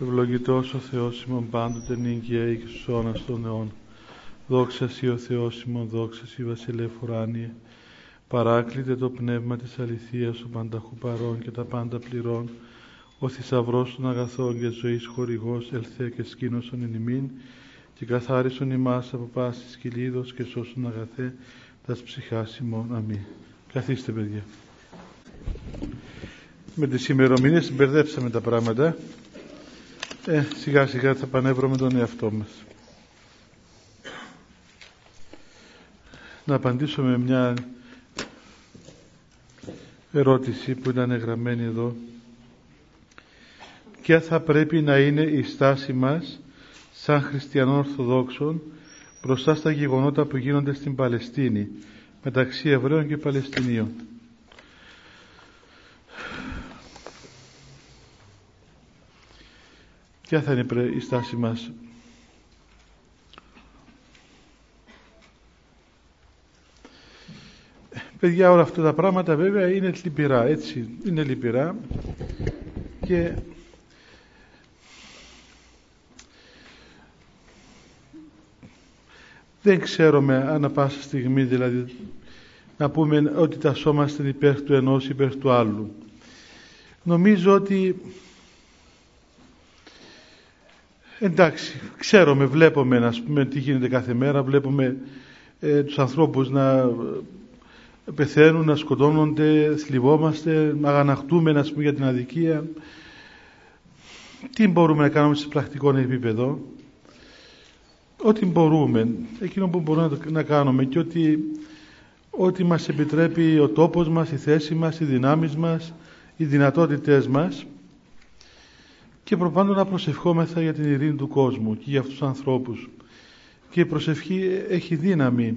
Ευλογητός ο Θεός ημών πάντοτε νύγκαια και στους αιώνας των αιών. Δόξα Σύ ο Θεός ημών, δόξα Σύ Βασιλεύ ουράνιε. Παράκλητε το πνεύμα της αληθείας, ο πανταχού παρών και τα πάντα πληρών. Ο θησαυρός των αγαθών και ζωής χορηγός, ελθέ και σκήνωσον εν ημίν, και καθάρισον ημάς από πάσης κυλίδος και σώσον αγαθέ, τας ψυχάς ημών. Αμήν. Καθίστε παιδιά. Με τις ημερομηνίες μπερδέψαμε τα πράγματα. Ε, σιγά σιγά θα πανεύρωμε τον εαυτό μας. Να απαντήσω με μια ερώτηση που ήταν γραμμένη εδώ. Ποια θα πρέπει να είναι η στάση μας σαν χριστιανών Ορθοδόξων μπροστά στα γεγονότα που γίνονται στην Παλαιστίνη μεταξύ Εβραίων και Παλαιστινίων; Ποια θα είναι η στάση μας; Παιδιά όλα αυτά τα πράγματα βέβαια είναι λυπηρά έτσι είναι λυπηρά και δεν ξέρουμε ανά πάσα στιγμή δηλαδή να πούμε ότι τα σώμαστε υπέρ του ενός υπέρ του άλλου. Νομίζω ότι εντάξει, ξέρουμε, βλέπουμε να πούμε τι γίνεται κάθε μέρα, βλέπουμε ε, τους ανθρώπους να πεθαίνουν, να σκοτώνονται, θλιβόμαστε, να αγαναχτούμε να πούμε για την αδικία. Τι μπορούμε να κάνουμε σε πρακτικό επίπεδο; Ό,τι μπορούμε, εκείνο που μπορούμε να κάνουμε και ότι ό,τι μας επιτρέπει ο τόπος μας, η θέση μας, οι δυνάμεις μας, οι δυνατότητές μας και προπάντων να προσευχόμεθα για την ειρήνη του κόσμου και για αυτούς τους ανθρώπους. Και η προσευχή έχει δύναμη.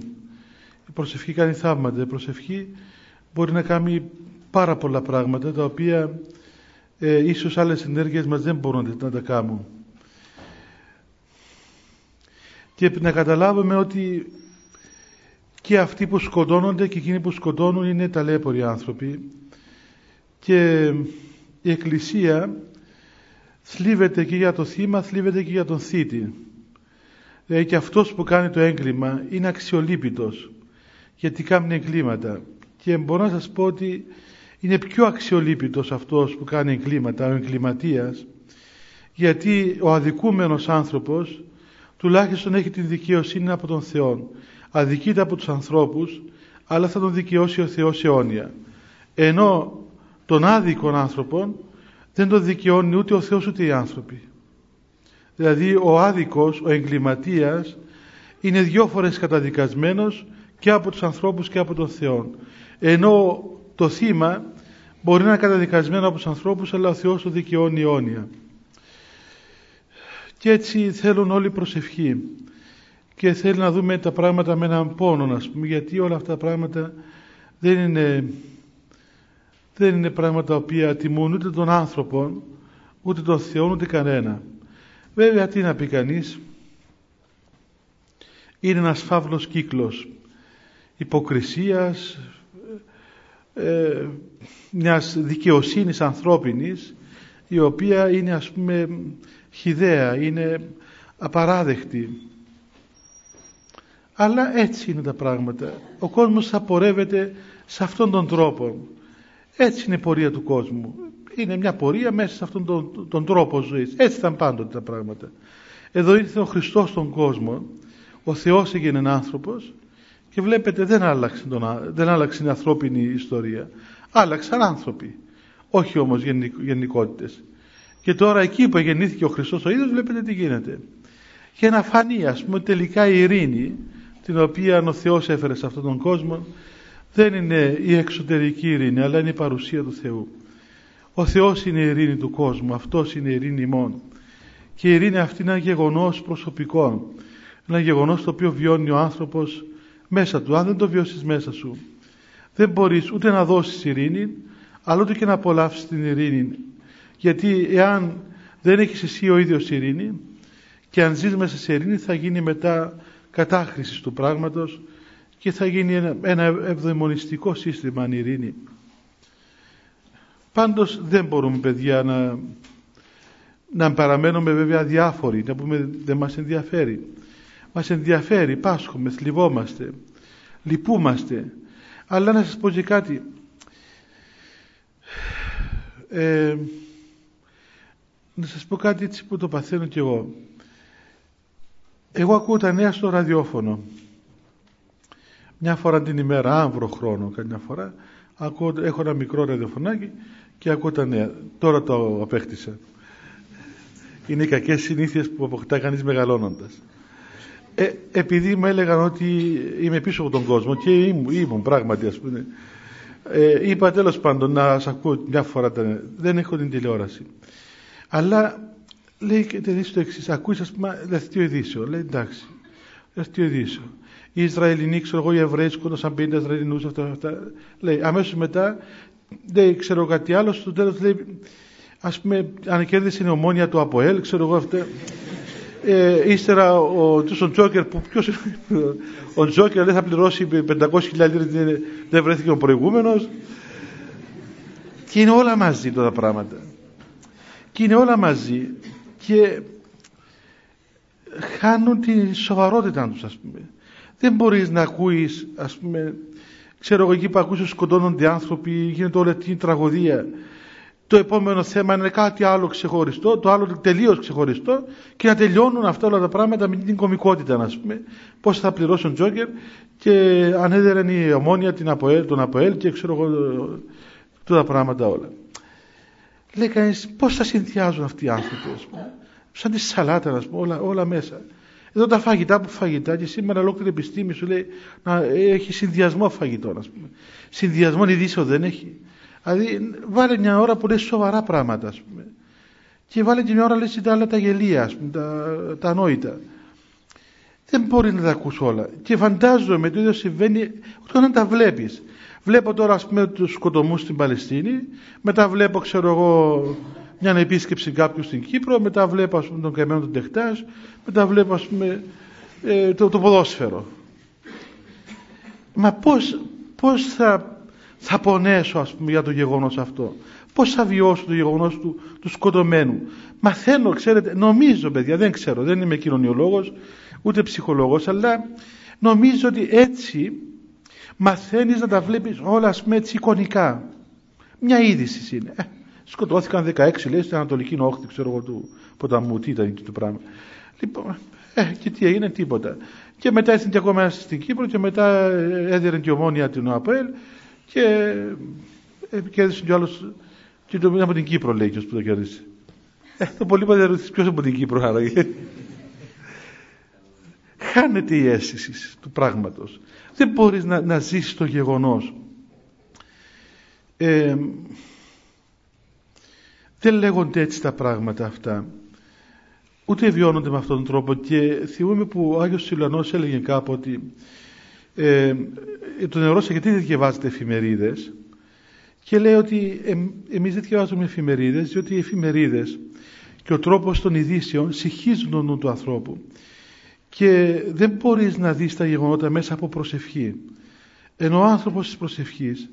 Η προσευχή κάνει θαύματα. Η προσευχή μπορεί να κάνει πάρα πολλά πράγματα τα οποία ε, ίσως άλλες ενέργειες μας δεν μπορούν να τα κάνουν. Και να καταλάβουμε ότι και αυτοί που σκοτώνονται και εκείνοι που σκοτώνουν είναι ταλέποροι άνθρωποι και η Εκκλησία θλίβεται και για το θύμα, θλίβεται και για τον θήτη. Δηλαδή και αυτός που κάνει το έγκλημα είναι αξιολύπητος γιατί κάνει εγκλήματα. Και μπορώ να σας πω ότι είναι πιο αξιολύπητος αυτός που κάνει εγκλήματα, ο εγκληματίας γιατί ο αδικούμενος άνθρωπος τουλάχιστον έχει την δικαιοσύνη από τον Θεό αδικείται από τους ανθρώπους αλλά θα τον δικαιώσει ο Θεός αιώνια. Ενώ τον άδικον άνθρωπον δεν τον δικαιώνει ούτε ο Θεός ούτε οι άνθρωποι. Δηλαδή ο άδικος, ο εγκληματίας είναι δυο φορές καταδικασμένος και από τους ανθρώπους και από τον Θεό ενώ το θύμα μπορεί να είναι καταδικασμένο από τους ανθρώπους αλλά ο Θεός το δικαιώνει αιώνια. Και έτσι θέλουν όλοι προσευχή. Και θέλει να δούμε τα πράγματα με έναν πόνο να πούμε γιατί όλα αυτά τα πράγματα δεν είναι δεν είναι πράγματα τα οποία τιμούν ούτε τον άνθρωπο ούτε τον Θεό ούτε κανένα βέβαια τι να πει κανείς; είναι ένας φαύλος κύκλος υποκρισίας ε, μιας δικαιοσύνης ανθρώπινης η οποία είναι ας πούμε χιδαία, είναι απαράδεκτη αλλά έτσι είναι τα πράγματα. Ο κόσμος θα πορεύεται σε αυτόν τον τρόπο. Έτσι είναι η πορεία του κόσμου. Είναι μια πορεία μέσα σε αυτόν τον, τον τρόπο ζωής. Έτσι ήταν πάντοτε τα πράγματα. Εδώ ήρθε ο Χριστός στον κόσμο. Ο Θεός έγινε άνθρωπος και βλέπετε δεν άλλαξε, τον, δεν άλλαξε η ανθρώπινη ιστορία. Άλλαξαν άνθρωποι. Όχι όμως γενικότητες. Και τώρα εκεί που γεννήθηκε ο Χριστός ο ίδιος βλέπετε τι γίνεται. Για να φανεί ας πούμε τελικά η ειρήνη την οποία ο Θεός έφερε σε αυτόν τον κόσμο δεν είναι η εξωτερική ειρήνη αλλά είναι η παρουσία του Θεού. Ο Θεός είναι η ειρήνη του κόσμου, αυτός είναι η ειρήνη μόνο. Και η ειρήνη αυτή είναι ένα γεγονός προσωπικό, ένα γεγονός το οποίο βιώνει ο άνθρωπος μέσα του. Αν δεν το βιώσεις μέσα σου, δεν μπορείς ούτε να δώσεις ειρήνη, αλλά ούτε και να απολαύσεις την ειρήνη. Γιατί εάν δεν έχεις εσύ ο ίδιος ειρήνη και αν ζεις μέσα σε ειρήνη θα γίνει μετά κατάχρησης του πράγματος και θα γίνει ένα, ένα ευδαιμονιστικό σύστημα αν ειρήνη. Πάντως δεν μπορούμε παιδιά να, να παραμένουμε βέβαια διάφοροι, να πούμε δεν μας ενδιαφέρει. Μας ενδιαφέρει, πάσχουμε, θλιβόμαστε, λυπούμαστε. Αλλά να σας πω και κάτι. Ε, να σας πω κάτι έτσι που το παθαίνω κι εγώ. Εγώ ακούω τα νέα στο ραδιόφωνο. Μια φορά την ημέρα, αν βρω χρόνο καμιά φορά, ακούω, έχω ένα μικρό ραδιοφωνάκι και ακούω τα νέα. Τώρα το απέκτησα. Είναι οι κακές συνήθειες που αποκτά κανείς μεγαλώνοντας. Ε, επειδή μου έλεγαν ότι είμαι πίσω από τον κόσμο και ήμουν, ήμουν πράγματι ας πούμε ε, είπα τέλος πάντων να σας ακούω μια φορά δεν έχω την τηλεόραση αλλά λέει και δεις το εξής ακούεις ας πούμε δευτείο ειδήσεων λέει εντάξει δευτείο ειδήσεων οι Ισραηλινοί ξέρω εγώ οι Εβραίοι σκότωσαν 50 Ισραηλινούς αυτά, αυτά. Λέει αμέσως μετά δεν ξέρω κάτι άλλο στο τέλος λέει ας πούμε αν κέρδισε η ομόνια του ΑΠΟΕΛ ξέρω εγώ αυτά. Ε, ύστερα ο, ο Τζόκερ που ποιος, ο Τζόκερ δεν θα πληρώσει 500.000 δεν βρέθηκε ο προηγούμενος. Και είναι όλα μαζί τώρα τα πράγματα. Και είναι όλα μαζί. Και χάνουν τη σοβαρότητα τους ας πούμε δεν μπορείς να ακούεις ας πούμε ξέρω εγώ εκεί που ακούσεις σκοτώνονται άνθρωποι γίνεται όλη αυτή η τραγωδία το επόμενο θέμα είναι κάτι άλλο ξεχωριστό, το άλλο τελείως ξεχωριστό και να τελειώνουν αυτά όλα τα πράγματα με την κομικότητα, ας πούμε. Πώς θα πληρώσουν Τζόκερ και ανέδεραν η ομόνια την Αποέλ, τον Αποέλ και ξέρω εγώ τα πράγματα όλα. Λέει κανείς πώς θα συνδυάζουν αυτοί οι άνθρωποι, ας πούμε. Σαν τη σαλάτα, ας πούμε, όλα, όλα μέσα. Εδώ τα φαγητά που φαγητά και σήμερα ολόκληρη επιστήμη σου λέει να έχει συνδυασμό φαγητών, ας πούμε. Συνδυασμό ειδήσεων δεν έχει. Δηλαδή βάλε μια ώρα που λες σοβαρά πράγματα ας πούμε. Και βάλε και μια ώρα λες τα άλλα τα γελία ας πούμε, τα, τα ανόητα. Δεν μπορεί να τα ακούς όλα. Και φαντάζομαι το ίδιο συμβαίνει όταν τα βλέπεις. Βλέπω τώρα ας πούμε τους σκοτωμούς στην Παλαιστίνη, μετά βλέπω ξέρω εγώ μια επίσκεψη κάποιου στην Κύπρο, μετά βλέπω ας πούμε τον καημένο του Τεχτάζ, μετά βλέπω ας πούμε ε, το, το ποδόσφαιρο. Μα πώς, πώς θα θα πονέσω ας πούμε για το γεγονός αυτό; Πώς θα βιώσω το γεγονός του, του σκοτωμένου; Μαθαίνω ξέρετε νομίζω παιδιά δεν ξέρω δεν είμαι κοινωνιολόγος ούτε ψυχολόγος αλλά νομίζω ότι έτσι μαθαίνεις να τα βλέπεις όλα ας πούμε έτσι εικονικά. Μια είδηση είναι. Ε, σκοτώθηκαν 16 λέει στην Ανατολική Όχθη ξέρω εγώ του ποταμού τι ήταν το πράγμα λοιπόν ε, και τι έγινε τίποτα και μετά ήρθαν και ακόμα στην Κύπρο και μετά έδινε και ομόνια την ΟΑΠΕΛ και ε, κέρδισε κι άλλος και το από την Κύπρο λέει ποιος που το κέρδισε. Ε, το πολύ πάντα ρωτήσεις ποιος από την Κύπρο άραγε. Χάνεται η αίσθηση του πράγματος. Δεν μπορείς να, να ζήσεις το γεγονός. Ε, δεν λέγονται έτσι τα πράγματα αυτά. Ούτε βιώνονται με αυτόν τον τρόπο και θυμούμαι που ο Άγιος Σιλανός έλεγε κάποτε ε, τον ερώσα γιατί δεν διαβάζετε εφημερίδες; Και λέει ότι ε, εμείς δεν διαβάζουμε εφημερίδες διότι οι εφημερίδες και ο τρόπος των ειδήσεων συγχύζουν τον νου του ανθρώπου. Και δεν μπορείς να δεις τα γεγονότα μέσα από προσευχή. Ενώ ο άνθρωπος της προσευχής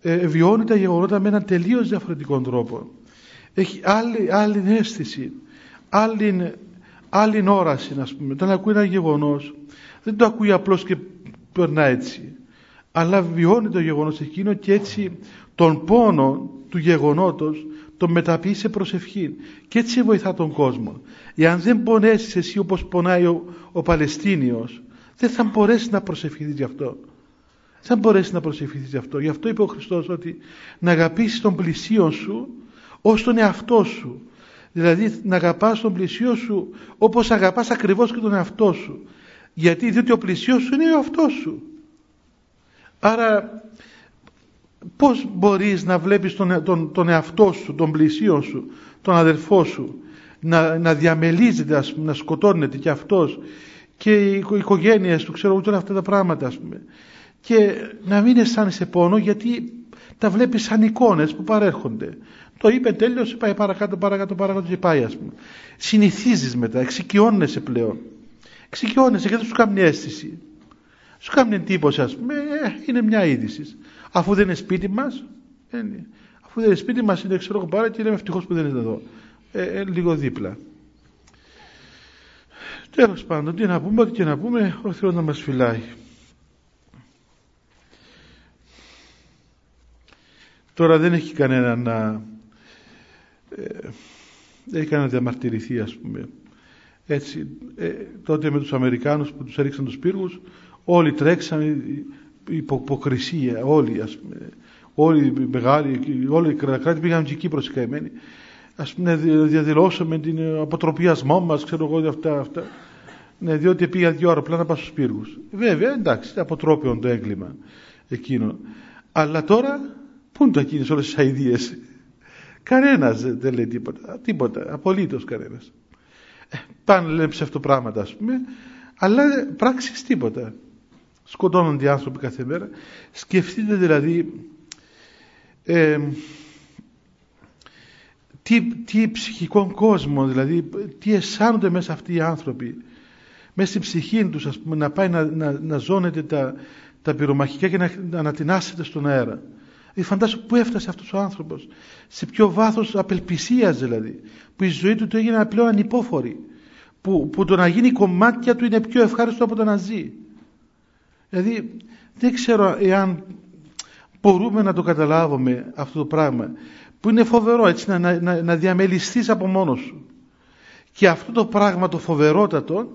ε, βιώνει τα γεγονότα με έναν τελείως διαφορετικό τρόπο. Έχει άλλη, άλλη αίσθηση άλλη, άλλη όραση ας πούμε. Όταν ακούει ένα γεγονός δεν το ακούει απλώς και περνά έτσι. Αλλά βιώνει το γεγονός εκείνο και έτσι τον πόνο του γεγονότος τον μεταποιεί σε προσευχή και έτσι βοηθά τον κόσμο. Εάν δεν πονέσεις εσύ όπως πονάει ο, ο Παλαιστίνιος δεν θα μπορέσεις να προσευχηθείς γι' αυτό. Δεν θα μπορέσεις να προσευχηθείς γι' αυτό. Γι' αυτό είπε ο Χριστός ότι να αγαπήσεις τον πλησίον σου ως τον εαυτό σου δηλαδή να αγαπάς τον πλησίον σου όπως αγαπάς ακριβώς και τον εαυτό σου. Γιατί διότι ο πλησίος σου είναι ο εαυτός σου. Άρα πώς μπορείς να βλέπεις τον, τον, τον εαυτό σου τον πλησίον σου τον αδελφό σου να, να διαμελίζεται ας πούμε, να σκοτώνεται και αυτός και οι οικογένειες του ξέρω όλα αυτά τα πράγματα ας πούμε και να μην αισθάνεσαι πόνο γιατί τα βλέπεις σαν εικόνες που παρέρχονται το είπε τέλειωσε πάει παρακάτω παρακάτω παρακάτω και πάει ας πούμε συνηθίζεις μετά εξοικειώνεσαι πλέον Εξοικειώνεσαι και δεν σου κάνει αίσθηση. Σου κάνει εντύπωση, ας πούμε, ε, είναι μια είδηση. Αφού δεν είναι σπίτι μας, αφού δεν είναι σπίτι μας, είναι ξέρω εγώ πάρα και λέμε ευτυχώς που δεν είναι εδώ. ε, ε, λίγο δίπλα. Τέλος πάντων, τι να πούμε, ό,τι και να πούμε, ο Θεός να μας φυλάει. Τώρα δεν έχει κανένα να ε, δεν έχει κανένα να διαμαρτυρηθεί ας πούμε. Έτσι, ε, τότε με τους Αμερικάνους που τους έριξαν τους πύργους όλοι τρέξαν η υποκρισία όλοι ας πούμε όλοι οι μεγάλοι όλοι οι κράτη πήγαν και εκεί προσκαημένοι ας πούμε διαδηλώσαμε την αποτροπιασμό μας ξέρω εγώ αυτά, αυτά. Ναι, διότι πήγα δύο αεροπλάνα πάνω στους πύργους βέβαια εντάξει αποτρόπιον το έγκλημα εκείνο αλλά τώρα πού είναι το εκείνες όλες τις αηδίες; Κανένας δεν λέει τίποτα. Τίποτα. Απολύτως κανένας. Ε, πάνε λένε ψευτοπράγματα ας πούμε. Αλλά πράξεις τίποτα. Σκοτώνονται οι άνθρωποι κάθε μέρα. Σκεφτείτε δηλαδή ε, τι, τι ψυχικό κόσμο δηλαδή τι αισθάνονται μέσα αυτοί οι άνθρωποι. Μέσα στην ψυχή τους ας πούμε να πάει να, να, να ζώνεται τα, τα πυρομαχικά και να, να ανατινάσετε στον αέρα. ε, φαντάσου που έφτασε αυτός ο άνθρωπος; Σε ποιο βάθος απελπισίας δηλαδή; Που η ζωή του του έγινε πλέον ανυπόφορη. Που, που το να γίνει κομμάτια του είναι πιο ευχάριστο από το να ζει. Δηλαδή δεν ξέρω εάν μπορούμε να το καταλάβουμε αυτό το πράγμα που είναι φοβερό έτσι να, να, να διαμελιστείς από μόνος σου. Και αυτό το πράγμα το φοβερότατο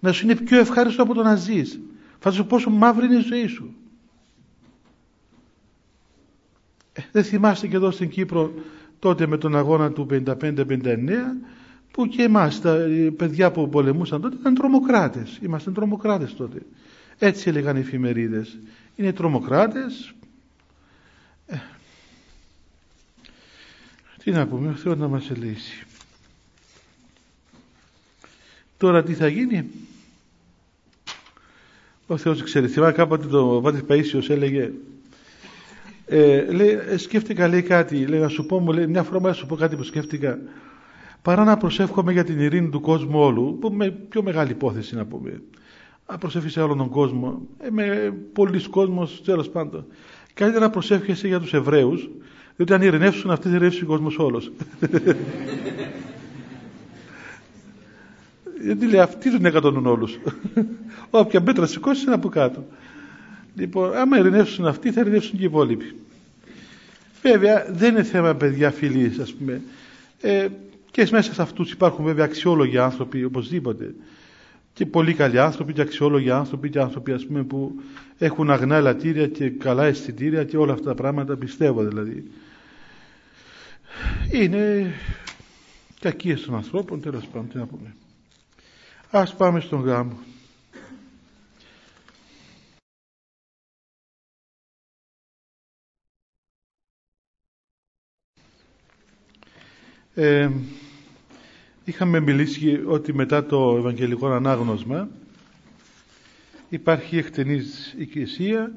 να σου είναι πιο ευχάριστο από το να ζεις. Φαντάσου πόσο μαύρη είναι η ζωή σου ε, δεν θυμάστε και εδώ στην Κύπρο τότε με τον αγώνα του 55-59 που και εμάς τα παιδιά που πολεμούσαν τότε ήταν τρομοκράτες. Είμαστε τρομοκράτες τότε. Έτσι έλεγαν οι εφημερίδες. Είναι τρομοκράτες. Ε, τι να πούμε ο Θεός να μας ελύσει τώρα τι θα γίνει; Ο Θεός ξέρει. Θυμάμαι κάποτε το Βάτης Παΐσιος έλεγε ε, λέει, ε, σκέφτηκα λέει κάτι. Λέει να σου πω μου λέει, μια φορά να σου πω κάτι που σκέφτηκα. Παρά να προσεύχομαι για την ειρήνη του κόσμου όλου που με πιο μεγάλη υπόθεση να πούμε. Να προσεύχει σε όλον τον κόσμο. Ε, με πολλοί κόσμος τέλος πάντων. Καλύτερα να προσεύχεσαι για τους Εβραίους διότι αν ειρηνεύσουν αυτοί θα ειρηνεύσει ο κόσμος όλος. Γιατί λέει αυτοί δεν εκατονούν όλους. Όποια πέτρα σηκώσεις είναι από κάτω Λοιπόν, άμα ειρηνεύσουν αυτοί, θα ειρηνεύσουν και οι υπόλοιποι. Βέβαια, δεν είναι θέμα παιδιά φιλής, ας πούμε. Ε, και μέσα σε αυτούς υπάρχουν βέβαια αξιόλογοι άνθρωποι, οπωσδήποτε. Και πολύ καλοί άνθρωποι και αξιόλογοι άνθρωποι και άνθρωποι ας πούμε, που έχουν αγνά ελαττήρια και καλά αισθητήρια και όλα αυτά τα πράγματα πιστεύω δηλαδή. Είναι κακίες των ανθρώπων, τέλος πάντων, τι να πούμε. Ας πάμε στον γάμο. Ε, είχαμε μιλήσει ότι μετά το Ευαγγελικό Ανάγνωσμα υπάρχει εκτενής οικησία,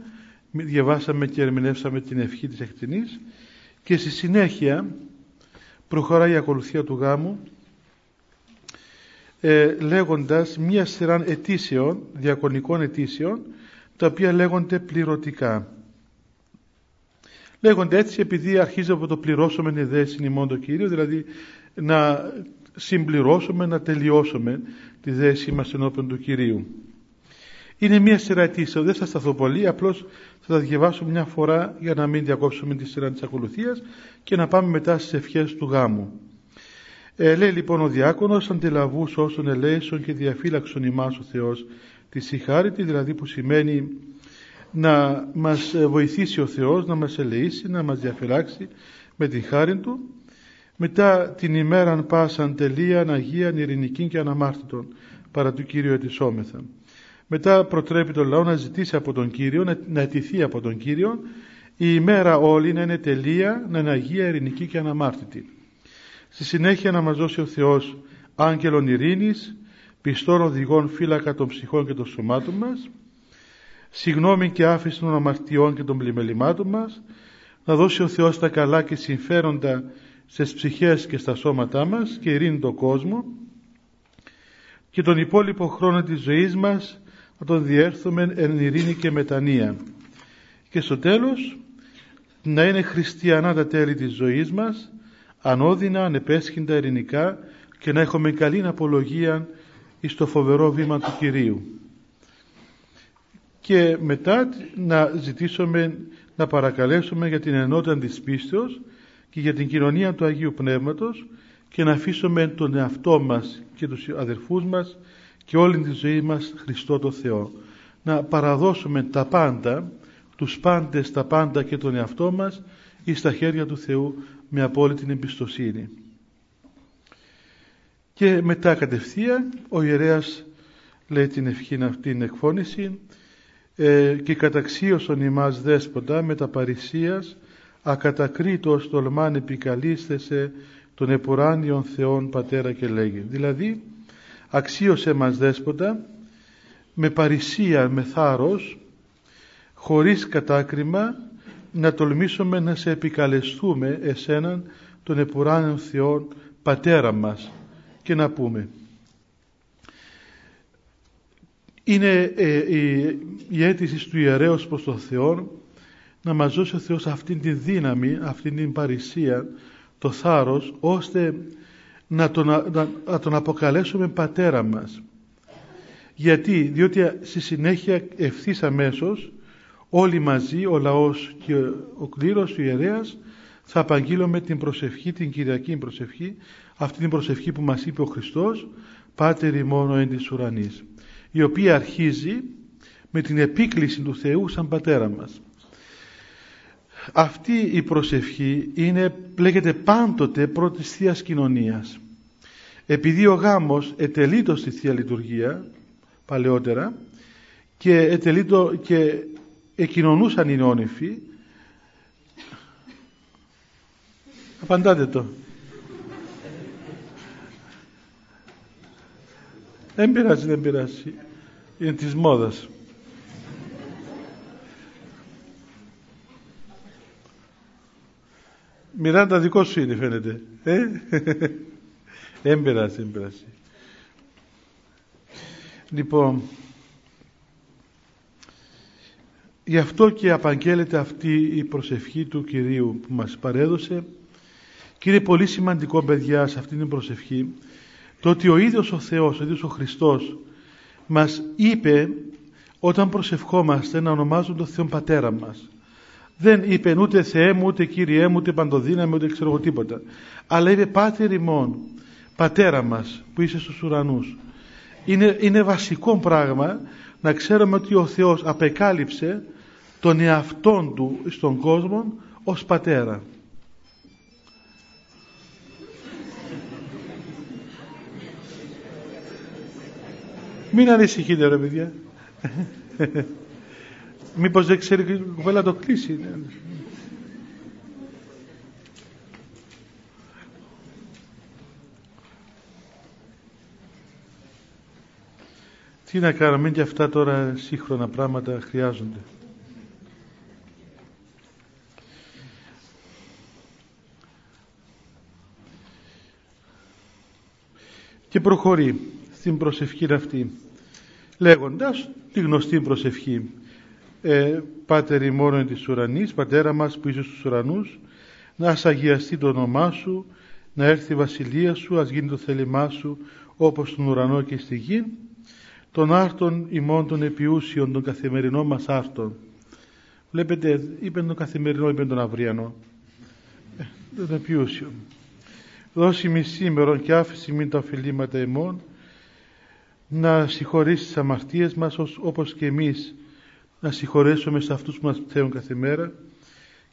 διαβάσαμε και ερμηνεύσαμε την ευχή της εκτενής και στη συνέχεια προχωράει η ακολουθία του γάμου ε, λέγοντας μία σειρά αιτήσεων, διακονικών αιτήσεων, τα οποία λέγονται πληρωτικά. Λέγονται έτσι επειδή αρχίζει από το πληρώσουμε η δέση ημών το Κύριο, δηλαδή να συμπληρώσουμε, να τελειώσουμε τη δέση μας ενώπιον του Κυρίου. Είναι μια σειρά αιτήσεων, δεν θα σταθώ πολύ, απλώς θα τα διαβάσω μια φορά για να μην διακόψουμε τη σειρά της ακολουθίας και να πάμε μετά στις ευχές του γάμου. Ε, λέει λοιπόν ο διάκονος αντιλαβούς όσων ελέησον και διαφύλαξον ημάς ο Θεός τη συγχάρητη, δηλαδή που σημαίνει να μας βοηθήσει ο Θεός, να μας ελεήσει, να μας διαφυλάξει με την χάρη Του μετά την ημέραν πάσαν τελείαν Αγίαν ειρηνική και αναμάρτητον παρά του Κύριου ετισόμεθα. Μετά προτρέπει τον λαό να ζητήσει από τον Κύριο, να, να αιτηθεί από τον Κύριο η ημέρα όλη να είναι τελεία, να είναι Αγία, ειρηνική και αναμάρτητη. Στη συνέχεια να μας δώσει ο Θεός άγγελον ειρήνης, πιστών οδηγών φύλακα των ψυχών και των σωμάτων μας, συγνώμη και άφηση των αμαρτιών και των πλημελημάτων μας, να δώσει ο Θεός τα καλά και συμφέροντα στις ψυχές και στα σώματά μας και ειρήνη τον κόσμο και τον υπόλοιπο χρόνο της ζωής μας να τον διέρθουμε εν ειρήνη και μετανία. Και στο τέλος να είναι χριστιανά τα τέλη της ζωής μας, ανώδυνα, ανεπέσχυντα, ειρηνικά και να έχουμε καλή απολογία εις το φοβερό βήμα του Κυρίου. Και μετά να ζητήσουμε, να παρακαλέσουμε για την ενότητα της πίστεως και για την κοινωνία του Αγίου Πνεύματος και να αφήσουμε τον εαυτό μας και τους αδερφούς μας και όλη τη ζωή μας Χριστό το Θεό. Να παραδώσουμε τα πάντα, τους πάντες τα πάντα και τον εαυτό μας εις τα χέρια του Θεού με απόλυτη εμπιστοσύνη. Και μετά κατευθείαν ο ιερέας λέει την ευχή αυτή την εκφώνηση ε, και καταξίωσον ημάς δέσποτα με τα παρησίας ακατακρίτως τολμάν επικαλίστεσε των επουράνιων Θεών Πατέρα και λέγει. Δηλαδή αξίωσε μας δέσποτα με παρησία, με θάρρος χωρίς κατάκριμα να τολμήσουμε να σε επικαλεστούμε εσέναν των επουράνιων Θεών Πατέρα μας και να πούμε είναι ε, η, η αίτηση του ιερέως προς τον Θεό να μας δώσει ο Θεός αυτήν την δύναμη, αυτήν την παρησία, το θάρρος, ώστε να τον, να, να τον αποκαλέσουμε πατέρα μας. Γιατί, διότι στη συνέχεια ευθύς αμέσως όλοι μαζί, ο λαός και ο κλήρος, ο ιερέας, θα απαγγείλουμε την προσευχή, την Κυριακή προσευχή, αυτή την προσευχή που μας είπε ο Χριστός, Πάτερ ημών εν της ουρανής, η οποία αρχίζει με την επίκληση του Θεού σαν Πατέρα μας. Αυτή η προσευχή είναι, λέγεται πάντοτε πρώτης Θείας Κοινωνίας. Επειδή ο γάμος ετελείτο στη Θεία Λειτουργία, παλαιότερα, και, ετελείτο, και εκοινωνούσαν οι νόνυφοι, απαντάτε το. Δεν πειράζει, δεν πειράζει. Είναι της μόδας. Μιράντα δικό σου είναι φαίνεται. Ε; Δεν πειράζει, δεν πειράζει. Λοιπόν, γι' αυτό και απαγγέλλεται αυτή η προσευχή του Κυρίου που μας παρέδωσε και είναι πολύ σημαντικό παιδιά σε αυτή την προσευχή το ότι ο ίδιος ο Θεός, ο ίδιος ο Χριστός μας είπε όταν προσευχόμαστε να ονομάζουν τον Θεό Πατέρα μας. Δεν είπε ούτε Θεέ μου, ούτε Κύριέ μου, ούτε Παντοδύναμη, ούτε ξέρω εγώ τίποτα. Αλλά είπε Πάτερ ημών, Πατέρα μας που είσαι στους ουρανούς. Είναι, είναι βασικό πράγμα να ξέρουμε ότι ο Θεός απεκάλυψε τον εαυτόν του στον κόσμο ως Πατέρα. Μην ανησυχείτε ρε παιδιά. Μήπως δεν ξέρει η κοπέλα το κλείσει. Τι να κάνουμε και αυτά τώρα σύγχρονα πράγματα χρειάζονται. Και προχωρεί στην προσευχή αυτή λέγοντας τη γνωστή προσευχή ε, Πάτερ ημώνων της ουρανής, Πατέρα μας που είσαι στους ουρανούς, να ας αγιαστεί το όνομά Σου, να έρθει η βασιλεία Σου, ας γίνει το θέλημά Σου όπως στον ουρανό και στη γη, των άρτων ημών των επιούσιων, των καθημερινών μας άρτων. Βλέπετε, είπε τον καθημερινό, είπε τον αυριανό. Ε, τον επιούσιο. Δώσει μη σήμερον και άφηση μην τα οφειλήματα ημών, να συγχωρήσει τις αμαρτίες μας όπως και εμείς να συγχωρέσουμε σε αυτούς που μας θέουν κάθε μέρα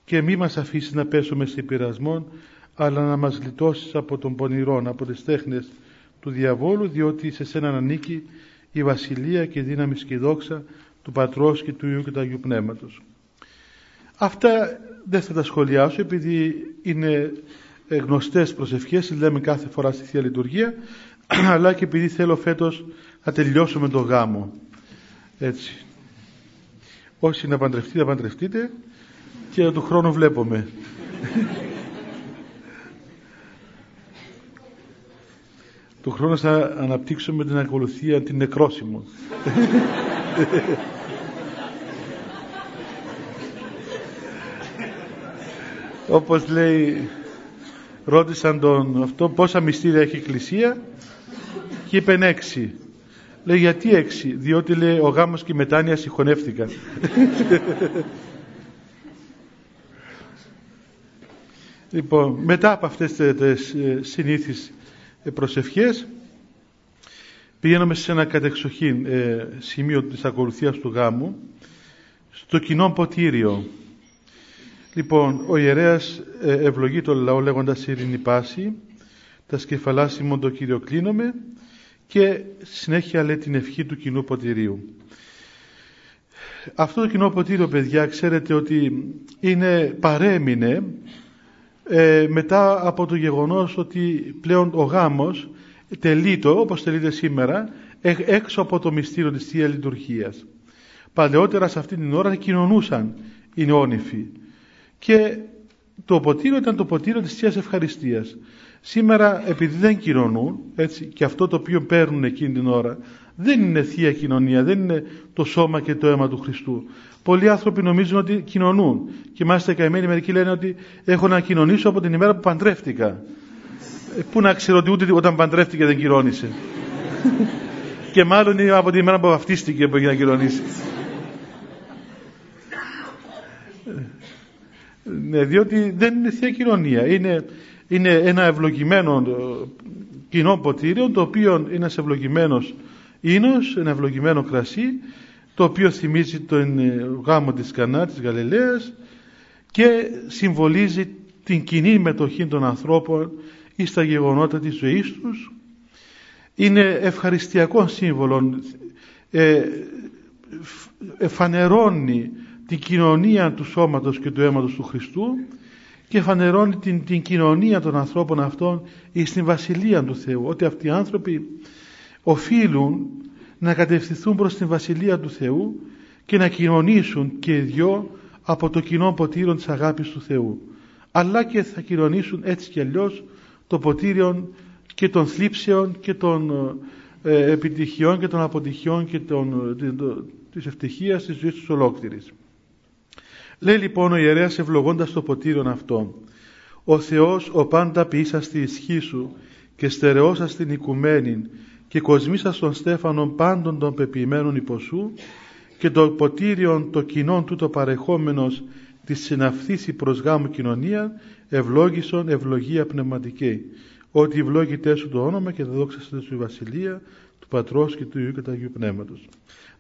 και μη μας αφήσεις να πέσουμε σε πειρασμό αλλά να μας λιτώσεις από τον πονηρόν, από τις τέχνες του διαβόλου διότι σε σένα ανήκει η βασιλεία και η δύναμη και η δόξα του Πατρός και του Υιού και του Αγίου Πνεύματος. Αυτά δεν θα τα σχολιάσω επειδή είναι γνωστές προσευχές, λέμε κάθε φορά στη Θεία Λειτουργία αλλά και επειδή θέλω φέτος να τελειώσουμε το γάμο. Έτσι. Όσοι να παντρευτείτε, να παντρευτείτε και του χρόνου βλέπουμε. του χρόνου θα αναπτύξουμε την ακολουθία την νεκρόσιμο. Όπως λέει ρώτησαν τον αυτό πόσα μυστήρια έχει η Εκκλησία και είπε έξι. Λέει γιατί έξι, διότι λέει ο γάμος και η μετάνοια συγχωνεύτηκαν. λοιπόν, μετά από αυτές τις συνήθεις προσευχές πηγαίνουμε σε ένα κατεξοχήν ε, σημείο της ακολουθίας του γάμου στο κοινό ποτήριο λοιπόν ο ιερέας ε, ευλογεί τον λαό λέγοντας ειρήνη πάση τα σκεφαλάσιμον το Κύριο κλείνομαι και συνέχεια λέει την ευχή του κοινού ποτηρίου αυτό το κοινό ποτήριο παιδιά ξέρετε ότι είναι παρέμεινε ε, μετά από το γεγονός ότι πλέον ο γάμος τελείτο όπως τελείται σήμερα έξω από το μυστήριο της Θείας Λειτουργίας. Παλαιότερα σε αυτή την ώρα κοινωνούσαν οι νεόνυφοι και το ποτήριο ήταν το ποτήριο της Θείας Ευχαριστίας. Σήμερα επειδή δεν κοινωνούν έτσι, και αυτό το οποίο παίρνουν εκείνη την ώρα δεν είναι Θεία Κοινωνία, δεν είναι το σώμα και το αίμα του Χριστού. Πολλοί άνθρωποι νομίζουν ότι κοινωνούν και μάλιστα καημένοι μερικοί λένε ότι έχω να κοινωνήσω από την ημέρα που παντρεύτηκα. Ε, πού να ξέρω ότι ούτε όταν παντρεύτηκε δεν κυρώνησε. και μάλλον είναι από την ημέρα που βαφτίστηκε που έγινε να κυρωνήσει. ναι, διότι δεν είναι θεία κοινωνία. Είναι, είναι ένα ευλογημένο ε, κοινό ποτήριο το οποίο είναι ένας ευλογημένος ίνος, ένα ευλογημένο κρασί το οποίο θυμίζει τον ε, γάμο της Κανά της Γαλιλαίας και συμβολίζει την κοινή μετοχή των ανθρώπων ή στα γεγονότα της ζωής τους. Είναι ευχαριστιακό σύμβολο ε, φανερώνει την κοινωνία του σώματος και του αίματος του Χριστού και φανερώνει την, την κοινωνία των ανθρώπων αυτών στην Βασιλεία του Θεού ότι αυτοί οι άνθρωποι οφείλουν να κατευθυνθούν προς την Βασιλεία του Θεού και να κοινωνήσουν και οι δυο από το κοινό ποτήριο της αγάπης του Θεού αλλά και θα κοινωνήσουν έτσι κι αλλιώς το ποτήριο και των θλίψεων και των ε, επιτυχιών και των αποτυχιών και των, ε, της ευτυχίας της ζωής τους ολόκληρης. Λέει λοιπόν ο ιερέας ευλογώντας το ποτήριον αυτό «Ο Θεός ο πάντα ποιήσα στη ισχύ σου και στερεώσα στην οικουμένη και κοσμήσας στον Στέφανον πάντων των πεποιημένων υποσού και το ποτήριον το κοινόν τούτο παρεχόμενος της συναυθής προς γάμου κοινωνία ευλόγησον ευλογία πνευματική ότι ευλόγητές σου το όνομα και θα δόξασαι σου η βασιλεία του Πατρός και του Υιού και του Αγίου Πνεύματος.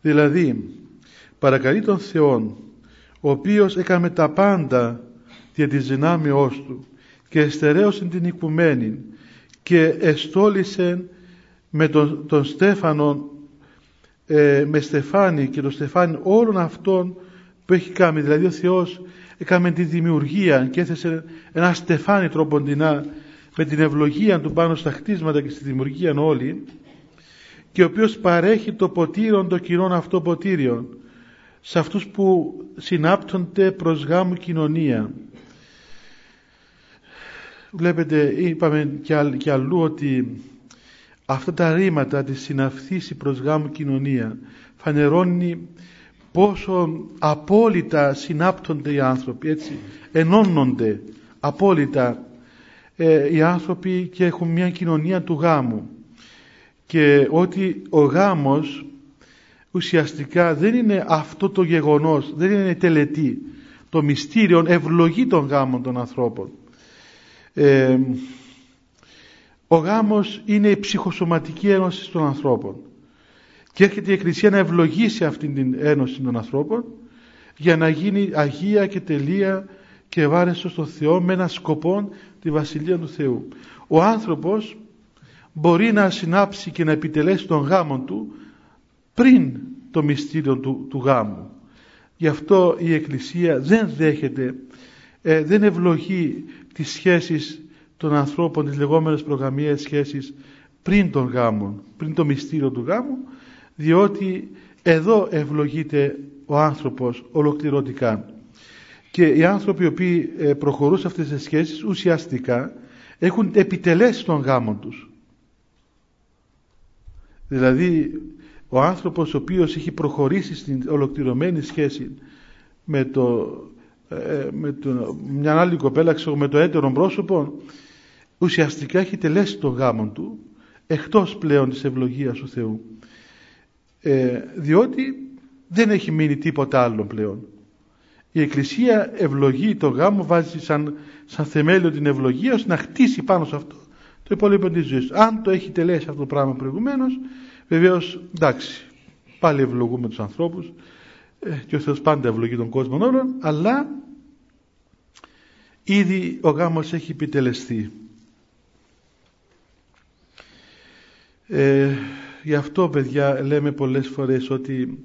Δηλαδή, παρακαλεί τον Θεόν, ο οποίος έκαμε τα πάντα για τη δυνάμεώς του και εστερέωσε την οικουμένη και εστόλησε με τον, τον Στέφανο ε, με Στεφάνη και τον Στεφάνη όλων αυτών που έχει κάνει δηλαδή ο Θεός έκαμε τη δημιουργία και έθεσε ένα στεφάνι τροποντινά με την ευλογία του πάνω στα χτίσματα και στη δημιουργία όλη και ο οποίος παρέχει το ποτήριον το κοινών αυτό ποτήριον σε αυτούς που συνάπτονται προς γάμου κοινωνία. Βλέπετε, είπαμε και αλλού ότι αυτά τα ρήματα της συναυθής προς γάμου κοινωνία φανερώνει πόσο απόλυτα συνάπτονται οι άνθρωποι, έτσι, ενώνονται απόλυτα ε, οι άνθρωποι και έχουν μια κοινωνία του γάμου και ότι ο γάμος ουσιαστικά δεν είναι αυτό το γεγονός, δεν είναι τελετή. Το μυστήριο ευλογεί των γάμων των ανθρώπων. Ε, ο γάμος είναι η ψυχοσωματική ένωση των ανθρώπων και έρχεται η Εκκλησία να ευλογήσει αυτήν την ένωση των ανθρώπων για να γίνει αγία και τελεία και βάρεσο στο Θεό με ένα σκοπό τη Βασιλεία του Θεού. Ο άνθρωπος μπορεί να συνάψει και να επιτελέσει τον γάμο του πριν το μυστήριο του, του γάμου. Γι' αυτό η Εκκλησία δεν δέχεται, ε, δεν ευλογεί τις σχέσεις των ανθρώπων, τις λεγόμενες προγραμμίες σχέσεις πριν τον γάμο, πριν το μυστήριο του γάμου, διότι εδώ ευλογείται ο άνθρωπος ολοκληρωτικά. Και οι άνθρωποι οι οποίοι ε, προχωρούν σε αυτές τις σχέσεις ουσιαστικά έχουν επιτελέσει τον γάμο τους. Δηλαδή ο άνθρωπος ο οποίος έχει προχωρήσει στην ολοκληρωμένη σχέση με, το, ε, με το, μια άλλη κοπέλα, ξέρω, με το έτερο πρόσωπο, ουσιαστικά έχει τελέσει τον γάμο του εκτός πλέον της ευλογίας του Θεού. Ε, διότι δεν έχει μείνει τίποτα άλλο πλέον. Η Εκκλησία ευλογεί το γάμο βάζει σαν, σαν θεμέλιο την ευλογία ώστε να χτίσει πάνω σε αυτό το υπόλοιπο της ζωής. Αν το έχει τελέσει αυτό το πράγμα προηγουμένως βεβαίως εντάξει πάλι ευλογούμε τους ανθρώπους ε, και ο Θεός πάντα ευλογεί τον κόσμο όλων αλλά ήδη ο γάμος έχει επιτελεστεί. Ε, γι' αυτό παιδιά λέμε πολλές φορές ότι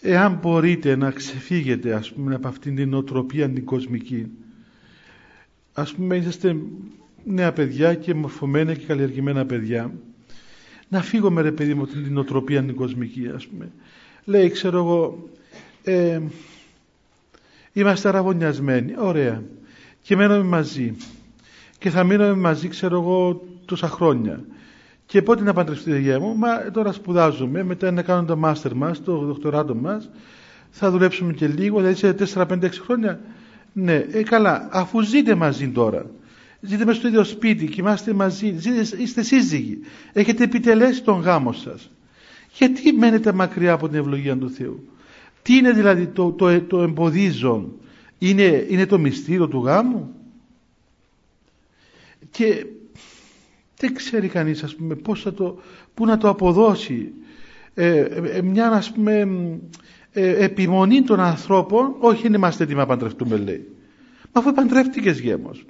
εάν μπορείτε να ξεφύγετε ας πούμε από αυτήν την οτροπία την κοσμική ας πούμε είσαστε νέα παιδιά και μορφωμένα και καλλιεργημένα παιδιά να φύγουμε ρε παιδί μου την οτροπία την κοσμική ας πούμε. Λέει ξέρω εγώ ε, είμαστε αραβωνιασμένοι ωραία. Και μένουμε μαζί. Και θα μείνουμε μαζί ξέρω εγώ τόσα χρόνια. Και πότε να παντρευτείτε γεια μου, μα τώρα σπουδάζουμε, μετά να κάνουμε το μάστερ μας, το δοκτοράτο μας, θα δουλέψουμε και λίγο, δηλαδή σε 4-5-6 χρόνια. Ναι, ε, καλά, αφού ζείτε μαζί τώρα, ζείτε μέσα στο ίδιο σπίτι, κοιμάστε μαζί, ζείτε, είστε σύζυγοι, έχετε επιτελέσει τον γάμο σας. Γιατί μένετε μακριά από την ευλογία του Θεού; Τι είναι δηλαδή το, το, το εμποδίζον, είναι, είναι το μυστήριο του γάμου; Και δεν ξέρει κανείς ας πούμε πώς θα το, πού να το αποδώσει ε, ε, μια ας πούμε ε, επιμονή των ανθρώπων όχι δεν είμαστε έτοιμοι να παντρευτούμε λέει μα αφού παντρεύτηκες γέμος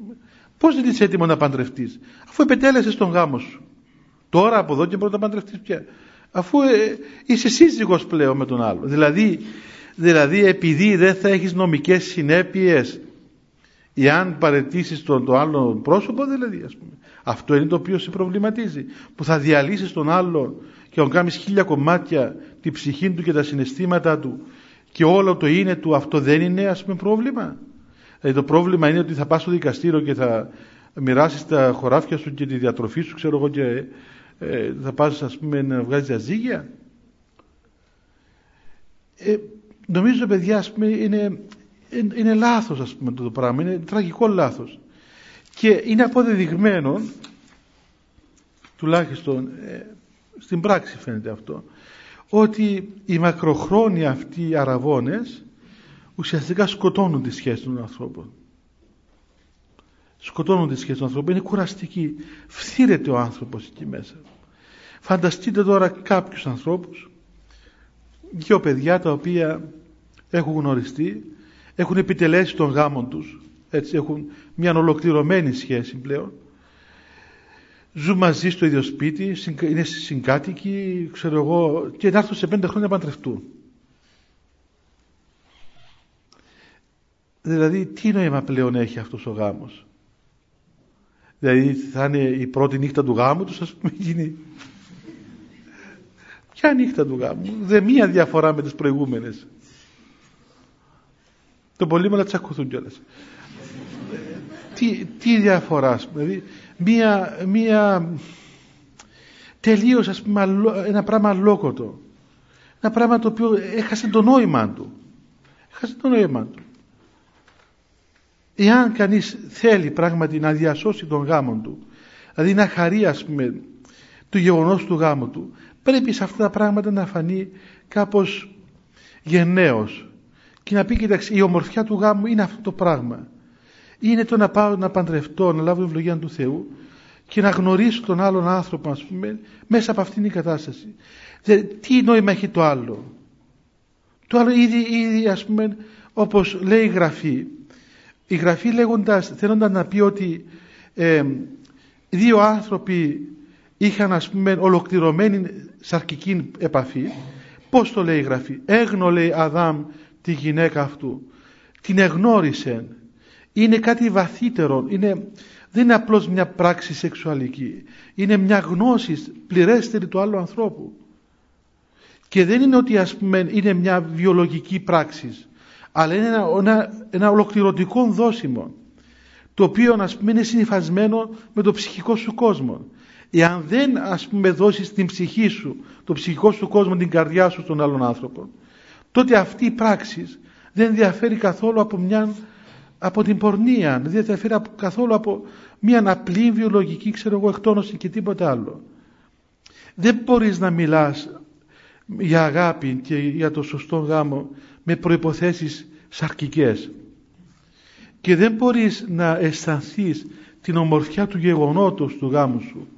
πώς δεν είσαι έτοιμο να παντρευτείς αφού επετέλεσες τον γάμο σου. Τώρα από εδώ και πρώτα παντρευτείς πια. Αφού ε, είσαι σύζυγος πλέον με τον άλλο δηλαδή, δηλαδή επειδή δεν θα έχεις νομικές συνέπειες εάν παρετήσεις τον το άλλο πρόσωπο δηλαδή ας πούμε. Αυτό είναι το οποίο σε προβληματίζει. Που θα διαλύσεις τον άλλον και να κάνεις χίλια κομμάτια τη ψυχή του και τα συναισθήματα του. Και όλο το είναι του, αυτό δεν είναι ας πούμε πρόβλημα. Δηλαδή το πρόβλημα είναι ότι θα πας στο δικαστήριο και θα μοιράσεις τα χωράφια σου και τη διατροφή σου, ξέρω εγώ, και ε, θα πας ας πούμε να βγάζεις διαζύγια. Ε, νομίζω παιδιά ας πούμε είναι, είναι, είναι λάθος ας πούμε το πράγμα, είναι τραγικό λάθος. Και είναι αποδεδειγμένο, τουλάχιστον ε, στην πράξη φαίνεται αυτό, ότι οι μακροχρόνια αυτοί οι αραβώνες ουσιαστικά σκοτώνουν τη σχέση των ανθρώπων. Σκοτώνουν τη σχέση των ανθρώπων. Είναι κουραστική. Φθύρεται ο άνθρωπος εκεί μέσα. Φανταστείτε τώρα κάποιους ανθρώπους, δύο παιδιά τα οποία έχουν γνωριστεί, έχουν επιτελέσει τον γάμο τους, έτσι έχουν μια ολοκληρωμένη σχέση πλέον ζουν μαζί στο ίδιο σπίτι είναι συγκάτοικοι ξέρω εγώ και να έρθουν σε πέντε χρόνια να παντρευτούν δηλαδή τι νόημα πλέον έχει αυτός ο γάμος; Δηλαδή θα είναι η πρώτη νύχτα του γάμου τους ας πούμε γίνει ποια νύχτα του γάμου; Δεν μία διαφορά με τις προηγούμενες. Το πολύ να τσακωθούν κιόλας. Τι, τι διαφορά, δηλαδή μία, μία τελείως ας πούμε ένα πράγμα αλόκοτο. Ένα πράγμα το οποίο έχασε το νόημα του. Έχασε το νόημα του εάν κανείς θέλει πράγματι να διασώσει τον γάμο του δηλαδή να χαρεί ας πούμε το γεγονός του γάμου του πρέπει σε αυτά τα πράγματα να φανεί κάπως γενναίος και να πει κοιτάξτε η ομορφιά του γάμου είναι αυτό το πράγμα είναι το να πάω να παντρευτώ, να λάβω ευλογία του Θεού και να γνωρίσω τον άλλον άνθρωπο ας πούμε, μέσα από αυτήν την κατάσταση. τι νόημα έχει το άλλο; Το άλλο ήδη, ήδη ας πούμε όπως λέει η Γραφή. Η Γραφή λέγοντας, θέλοντας να πει ότι ε, δύο άνθρωποι είχαν ας πούμε ολοκληρωμένη σαρκική επαφή. Πώς το λέει η Γραφή; Έγνω λέει Αδάμ τη γυναίκα αυτού. Την εγνώρισε είναι κάτι βαθύτερο, είναι, δεν είναι απλώς μια πράξη σεξουαλική, είναι μια γνώση πληρέστερη του άλλου ανθρώπου. Και δεν είναι ότι ας πούμε είναι μια βιολογική πράξη, αλλά είναι ένα, ένα, ένα ολοκληρωτικό δόσιμο, το οποίο ας πούμε είναι συνειφασμένο με το ψυχικό σου κόσμο. Εάν δεν ας πούμε δώσεις την ψυχή σου, το ψυχικό σου κόσμο, την καρδιά σου στον άλλον άνθρωπο, τότε αυτή η πράξη δεν διαφέρει καθόλου από μια από την πορνεία, δεν διαφέρει καθόλου από μια απλή βιολογική ξέρω εγώ εκτόνωση και τίποτα άλλο. Δεν μπορείς να μιλάς για αγάπη και για το σωστό γάμο με προϋποθέσεις σαρκικές και δεν μπορείς να αισθανθείς την ομορφιά του γεγονότος του γάμου σου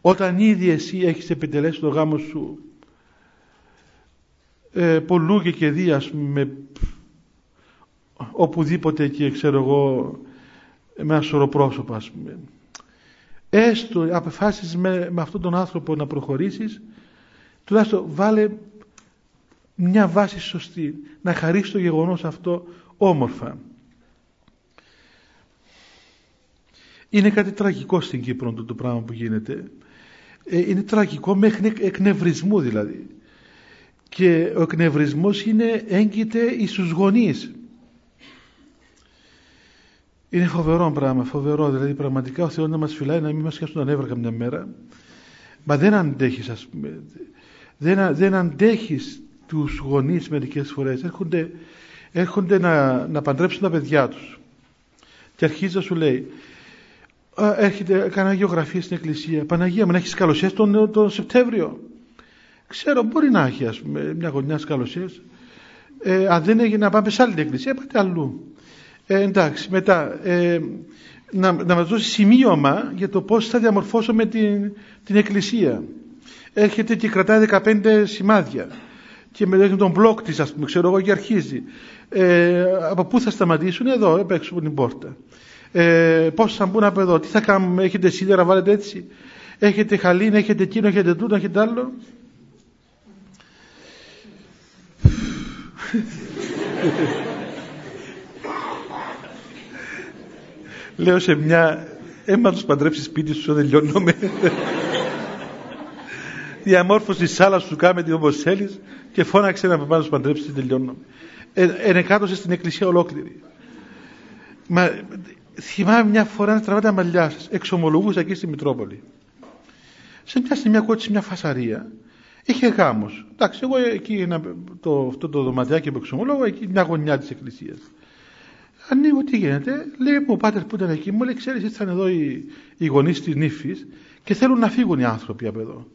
όταν ήδη εσύ έχεις επιτελέσει το γάμο σου ε, πολλού και και δίας με οπουδήποτε και ξέρω εγώ με ένα σωρό πρόσωπα ας πούμε. έστω αποφάσεις με, με αυτόν τον άνθρωπο να προχωρήσεις τουλάχιστον βάλε μια βάση σωστή να χαρίσει το γεγονός αυτό όμορφα είναι κάτι τραγικό στην Κύπρο το, το πράγμα που γίνεται ε, είναι τραγικό μέχρι εκνευρισμού δηλαδή και ο εκνευρισμός είναι έγκυται εις τους γονείς είναι φοβερό πράγμα, φοβερό. Δηλαδή, πραγματικά ο Θεός να μας φυλάει να μην μας χάσουν τα νεύρα καμιά μέρα. Μα δεν αντέχεις, ας πούμε. Δεν, δεν αντέχεις τους γονείς μερικές φορές. Έρχονται, έρχονται να, να παντρέψουν τα παιδιά τους. Και αρχίζει να σου λέει, έρχεται κανένα γεωγραφία στην εκκλησία. Παναγία μου, να έχεις καλοσίε τον, τον Σεπτέμβριο. Ξέρω, μπορεί να έχει, ας πούμε, μια γωνιά καλοσίε. Ε, αν δεν έγινε να πάμε σε άλλη εκκλησία, πάτε αλλού. Ε, εντάξει, μετά ε, να, να μας δώσει σημείωμα για το πώς θα διαμορφώσουμε την, την εκκλησία. Έρχεται και κρατάει 15 σημάδια και με τον μπλοκ της ας πούμε, ξέρω εγώ και αρχίζει. Ε, από πού θα σταματήσουν; Εδώ, απ' έξω από την πόρτα. Ε, πώς θα μπουν από εδώ, τι θα κάνουμε, έχετε σίδερα, βάλετε έτσι; Έχετε χαλίν, έχετε εκείνο, έχετε τούτο, έχετε άλλο; Λέω σε μια έμα τους παντρέψεις σπίτι σου δεν λιώνομαι. Διαμόρφωση τη άλλα σου κάμε τι όπως θέλεις και φώναξε να πάνω σου παντρέψεις δεν τελειώνομαι. Ε, ενεκάτωσε στην εκκλησία ολόκληρη. Μα, θυμάμαι μια φορά να τραβάτε τα μαλλιά σας. Εξομολογούσα εκεί στη Μητρόπολη. Σε μια στιγμή ακούω μια φασαρία. Είχε γάμος. Εντάξει, εγώ εκεί το, αυτό το δωματιάκι που εξομολόγω, εκεί μια γωνιά της εκκλησίας. Ανοίγω τι γίνεται. Λέει μου ο πάτερ που ήταν εκεί, μου λέει: Ξέρεις, ήρθαν εδώ οι, οι γονείς της νύφης και θέλουν να φύγουν οι άνθρωποι από εδώ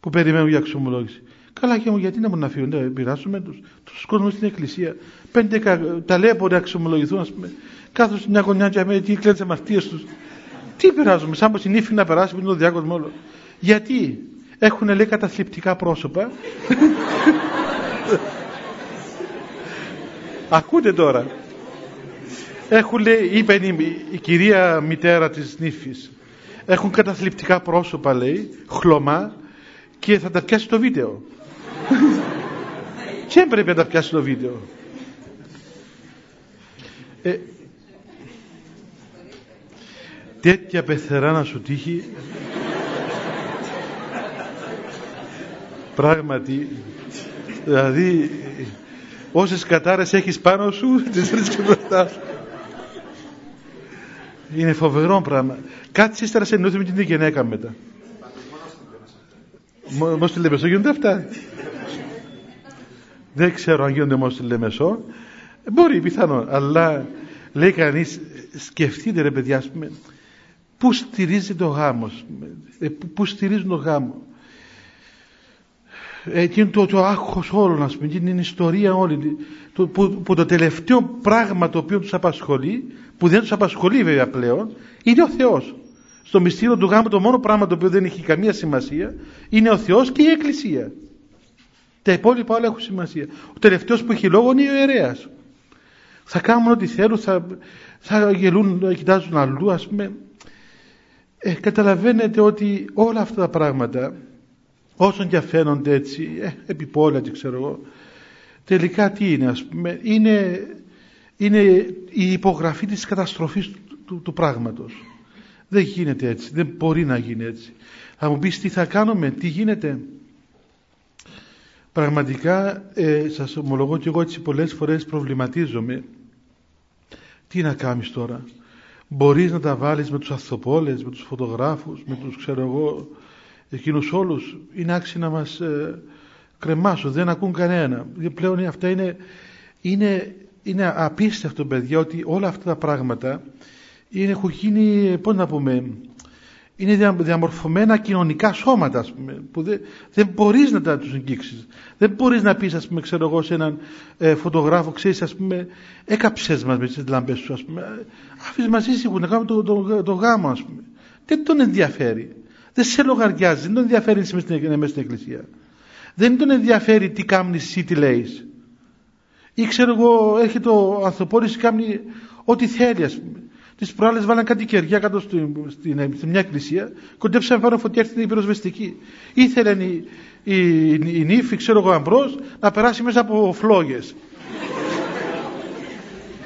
που περιμένουν για εξομολόγηση. Καλά και μου, γιατί να μου να φύγουν, δεν πειράσουμε τους. Τους κόσμους στην εκκλησία. Πέντε τα λέει να εξομολογηθούν, ας πούμε. Κάθονται στην μια γωνιά και με τι κλαίνε τις αμαρτίες τους. Τι πειράζουμε, σαν πω η νύφη να περάσει με τον διάκοσμο όλο. Γιατί έχουν λέει καταθλιπτικά πρόσωπα. Ακούτε τώρα έχουν λέει, είπε η, κυρία μητέρα της νύφης έχουν καταθλιπτικά πρόσωπα λέει χλωμά και θα τα πιάσει το βίντεο και έπρεπε να τα πιάσει το βίντεο ε, τέτοια πεθερά να σου τύχει πράγματι δηλαδή όσες κατάρες έχεις πάνω σου τις βρίσκεις μπροστά σου είναι φοβερό πράγμα. Κάτι ύστερα σε εννοείται με την γυναίκα μετά. Μόνο στη Λεμεσό γίνονται αυτά. Δεν ξέρω αν γίνονται μόνο στη Λεμεσό. Μπορεί, πιθανό. Αλλά λέει κανείς, σκεφτείτε ρε παιδιά, πούμε, πού στηρίζει το γάμος, ε, πού στηρίζουν το γάμος. Εκείνο το, το άγχος όλων, ας πούμε, είναι η ιστορία όλη, που, που, το τελευταίο πράγμα το οποίο τους απασχολεί που δεν τους απασχολεί βέβαια πλέον είναι ο Θεός. Στο μυστήριο του γάμου το μόνο πράγμα το οποίο δεν έχει καμία σημασία είναι ο Θεός και η Εκκλησία. Τα υπόλοιπα όλα έχουν σημασία. Ο τελευταίος που έχει λόγο είναι ο ιερέας. Θα κάνουν ό,τι θέλουν, θα, θα γελούν, θα κοιτάζουν αλλού ας πούμε. Ε, καταλαβαίνετε ότι όλα αυτά τα πράγματα όσον και φαίνονται έτσι ε, επιπόλαιτα ξέρω εγώ τελικά τι είναι ας πούμε είναι είναι η υπογραφή της καταστροφής του, του, πράγματος. Δεν γίνεται έτσι, δεν μπορεί να γίνει έτσι. Θα μου πεις τι θα κάνουμε, τι γίνεται; Πραγματικά ε, σας ομολογώ και εγώ έτσι πολλές φορές προβληματίζομαι. Τι να κάνεις τώρα; Μπορείς να τα βάλεις με τους αθοπόλες, με τους φωτογράφους, με τους ξέρω εγώ, εκείνους όλους. Είναι άξι να μας ε, κρεμάσουν, δεν ακούν κανένα. Πλέον αυτά είναι, είναι είναι απίστευτο παιδιά ότι όλα αυτά τα πράγματα είναι, έχουν γίνει, πώς να πούμε, είναι διαμορφωμένα κοινωνικά σώματα ας πούμε, που δεν, δεν μπορείς να τα τους εγγίξεις. Δεν μπορείς να πεις ας πούμε, ξέρω εγώ, σε έναν ε, φωτογράφο, ξέρεις ας πούμε, έκαψες μας με τις λάμπες σου ας πούμε, άφησες μαζί σου να κάνουμε το, το, το, γάμο ας πούμε. Δεν τον ενδιαφέρει. Δεν σε λογαριάζει, δεν τον ενδιαφέρει να είσαι μέσα στην εκκλησία. Δεν τον ενδιαφέρει τι κάνεις εσύ, τι λέεις. Ή ξέρω εγώ, έρχεται ο ανθρωπόρης και κάνει ό,τι θέλει, ας πούμε. Τις προάλλες βάλαν κάτι κεριά κάτω στην, στην, στην μια εκκλησία, κοντέψαν πάνω φωτιά στην πυροσβεστική. Ήθελε η, η, η, η νύφη, ξέρω εγώ, αμπρός, να περάσει μέσα από φλόγες.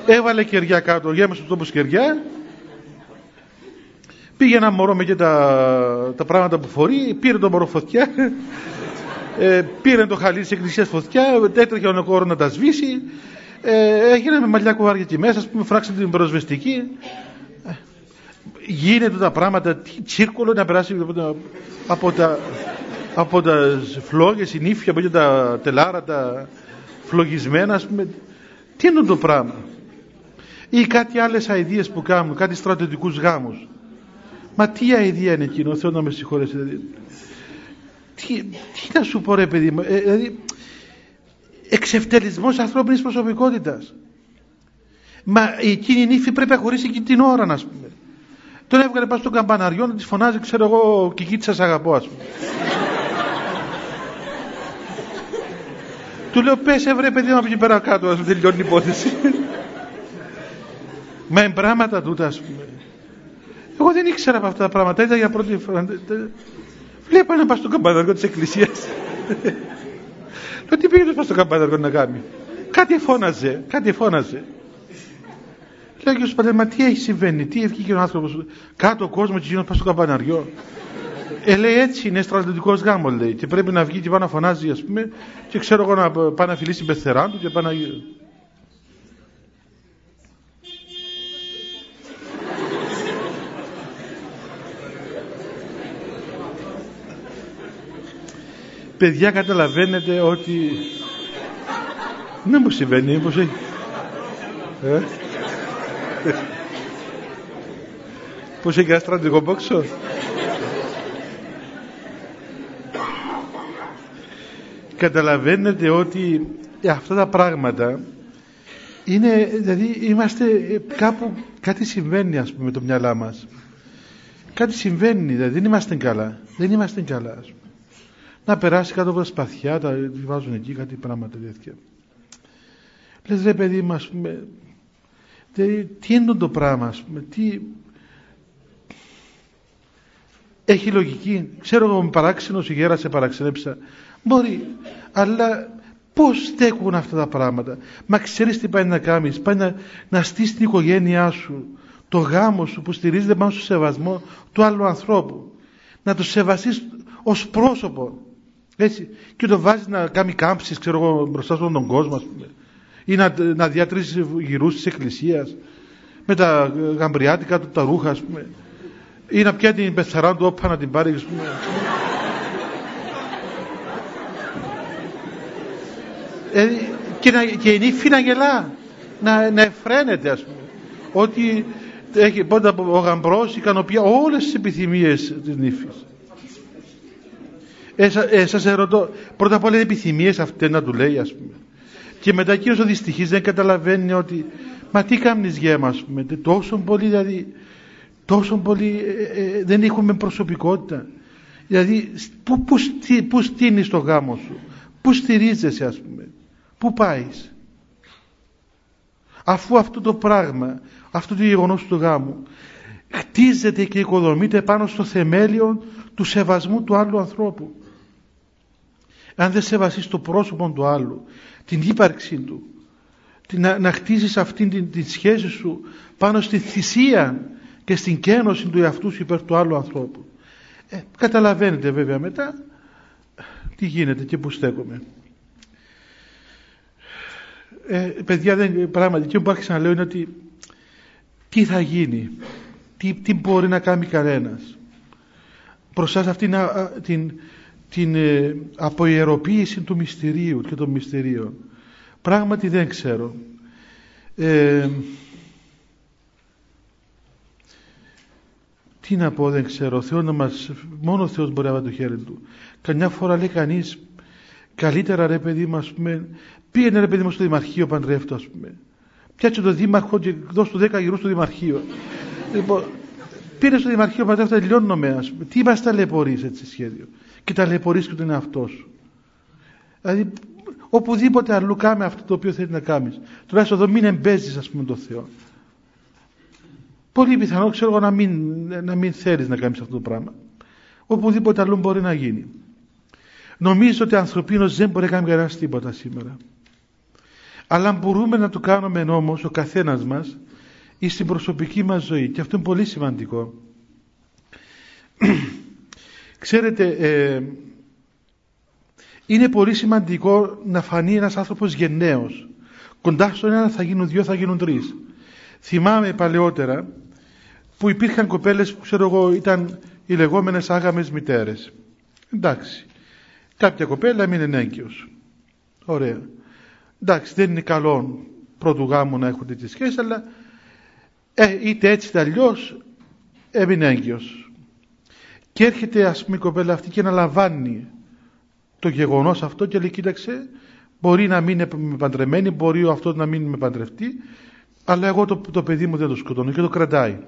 Έβαλε κεριά κάτω, γέμασε το τόπο κεριά. Πήγε ένα μωρό με και τα, τα πράγματα που φορεί, πήρε το μωρό φωτιά ε, πήρε το χαλί της εκκλησίας φωτιά, έτρεχε ο νεκόρος να τα σβήσει, ε, έγινε με μαλλιά κουβάρια εκεί μέσα, ας πούμε, φράξαν την προσβεστική. Ε, γίνεται τα πράγματα, τι τσίρκολο να περάσει από τα, από τα φλόγες, η νύφια, από τα τελάρα, τα φλογισμένα, ας πούμε. Τι είναι το πράγμα; Ή κάτι άλλες αηδίες που κάνουν, κάτι στρατιωτικούς γάμους. Μα τι αηδία είναι εκείνο, Θεό να με συγχωρέσει. Δηλαδή τι, τι να σου πω ρε παιδί μου, ε, δηλαδή εξευτελισμός ανθρώπινης προσωπικότητας. Μα εκείνη η νύφη πρέπει να χωρίσει εκείνη την ώρα, να πούμε. Τον έβγαλε πάνω στο καμπαναριό να της φωνάζει, ξέρω εγώ, Κική σας αγαπώ, ας πούμε. Του λέω, πες ευρέ παιδί μου από εκεί πέρα κάτω, ας τελειώνει η υπόθεση. Μα είναι πράγματα τούτα, ας πούμε. Εγώ δεν ήξερα από αυτά τα πράγματα, ήταν για πρώτη φορά. Βλέπω να πας στο καμπαναργό της εκκλησίας. Λέω τι πήγαινε πας στο καμπαναργό να κάνει. Κάτι φώναζε, κάτι φώναζε. Λέω και ο μα τι έχει συμβαίνει, τι βγήκε ο άνθρωπος κάτω ο κόσμος και γίνονται πας στο καμπαναριό. Ε, λέει έτσι είναι στρατιωτικός γάμος, λέει. Και πρέπει να βγει και πάει να φωνάζει, ας πούμε, και ξέρω εγώ να πάει να φιλήσει πεθερά του και πάει να. παιδιά καταλαβαίνετε ότι δεν μου συμβαίνει πως έχει ε; Πως έχει ένα στρατηγό πόξο; Καταλαβαίνετε ότι αυτά τα πράγματα είναι, δηλαδή είμαστε κάπου, κάτι συμβαίνει ας πούμε με το μυαλά μας. Κάτι συμβαίνει, δηλαδή δεν είμαστε καλά. Δεν είμαστε καλά ας πούμε. Να περάσει κάτω από τα σπαθιά, τα βάζουν εκεί κάτι πράγματα τέτοια. Λες ρε παιδί μου, ας πούμε, τι είναι το πράγμα, ας πούμε, τι... Έχει λογική. Ξέρω εγώ με παράξενος η γέρα σε παραξενέψα. Μπορεί, αλλά πώς στέκουν αυτά τα πράγματα; Μα ξέρεις τι πάει να κάνεις, πάει να, να στήσεις την οικογένειά σου, το γάμο σου που στηρίζεται πάνω στο σεβασμό του άλλου ανθρώπου. Να το σεβαστείς ως πρόσωπο. Έτσι. Και το βάζεις να κάνει κάμψεις, ξέρω εγώ, μπροστά στον τον κόσμο, πούμε. Ή να, να διατρήσεις γυρούς της εκκλησίας με τα γαμπριάτικα του τα ρούχα, ας πούμε. Ή να πιάνει την πεθαρά του όπα να την πάρει, ας πούμε. Ε, και, να, και η νύφη να γελά, να, να εφραίνεται, ας πούμε. Ότι έχει, πότε ο γαμπρός ικανοποιεί όλες τις επιθυμίες της νύφης. Ε, ε, σας ερωτώ, πρώτα απ' όλα είναι επιθυμίες αυτές να του λέει ας πούμε. Και μετά εκείνος ο δυστυχής δεν καταλαβαίνει ότι μα τι κάνεις γέμα ας πούμε, τόσο πολύ δηλαδή, τόσο πολύ ε, ε, δεν έχουμε προσωπικότητα. Δηλαδή πού, πού, πού στείνεις το γάμο σου, πού στηρίζεσαι ας πούμε, πού πάεις. Αφού αυτό το πράγμα, αυτό το γεγονός του γάμου χτίζεται και οικοδομείται πάνω στο θεμέλιο του σεβασμού του άλλου ανθρώπου αν δεν σεβασείς το πρόσωπο του άλλου, την ύπαρξή του, την, να, να χτίσεις αυτήν την, την σχέση σου πάνω στη θυσία και στην κένωση του εαυτού σου υπέρ του άλλου ανθρώπου. Ε, καταλαβαίνετε βέβαια μετά τι γίνεται και που στέκομαι. Ε, παιδιά, δεν, πράγματι, και που άρχισα να λέω είναι ότι τι θα γίνει, τι, τι μπορεί να κάνει κανένας. Μπροστά σε αυτήν την, την ε, αποιεροποίηση του μυστηρίου και των μυστηρίων. Πράγματι δεν ξέρω. Ε, τι να πω δεν ξέρω, Θεό να μας, μόνο ο Θεός μπορεί να βάλει το χέρι του. Καμιά φορά λέει κανείς, καλύτερα ρε παιδί μου, ας πούμε, πήγαινε ρε παιδί μου στο Δημαρχείο Παντρεύτο, ας πούμε. Πιάτσε το Δήμαρχο και δώσ' του 10 γύρω στο Δημαρχείο. λοιπόν, πήρε στο Δημαρχείο Παντρεύτο, τελειώνουμε, ας πούμε. Τι μας ταλαιπωρείς έτσι σχέδιο. Και ταλαιπωρείς και τον εαυτό σου. Δηλαδή, οπουδήποτε αλλού κάμε αυτό το οποίο θέλεις να κάνεις. Τουλάχιστον εδώ μην εμπέζεις, ας πούμε, το Θεό. Πολύ πιθανό, ξέρω εγώ, να μην, να μην θέλεις να κάνεις αυτό το πράγμα. Οπουδήποτε αλλού μπορεί να γίνει. Νομίζω ότι ανθρωπίνος δεν μπορεί να κάνει κανένας τίποτα σήμερα. Αλλά μπορούμε να το κάνουμε όμως ο καθένας μας ή στην προσωπική μας ζωή και αυτό είναι πολύ σημαντικό. Ξέρετε, ε, είναι πολύ σημαντικό να φανεί ένας άνθρωπος γενναίος. Κοντά στον ένα θα γίνουν δύο, θα γίνουν τρεις. Θυμάμαι παλαιότερα που υπήρχαν κοπέλες που ξέρω εγώ ήταν οι λεγόμενες άγαμες μητέρες. Εντάξει. Κάποια κοπέλα έμεινε έγκυος. Ωραία. Εντάξει, δεν είναι καλό πρώτου γάμου να έχουν τέτοιες σχέσεις, αλλά ε, είτε έτσι είτε αλλιώς έμεινε έγκυος. Και έρχεται ας πούμε η κοπέλα αυτή και αναλαμβάνει το γεγονός αυτό και λέει κοίταξε μπορεί να μην είναι παντρεμένη, μπορεί ο αυτός να μην με παντρευτεί αλλά εγώ το, το παιδί μου δεν το σκοτώνω και το κρατάει.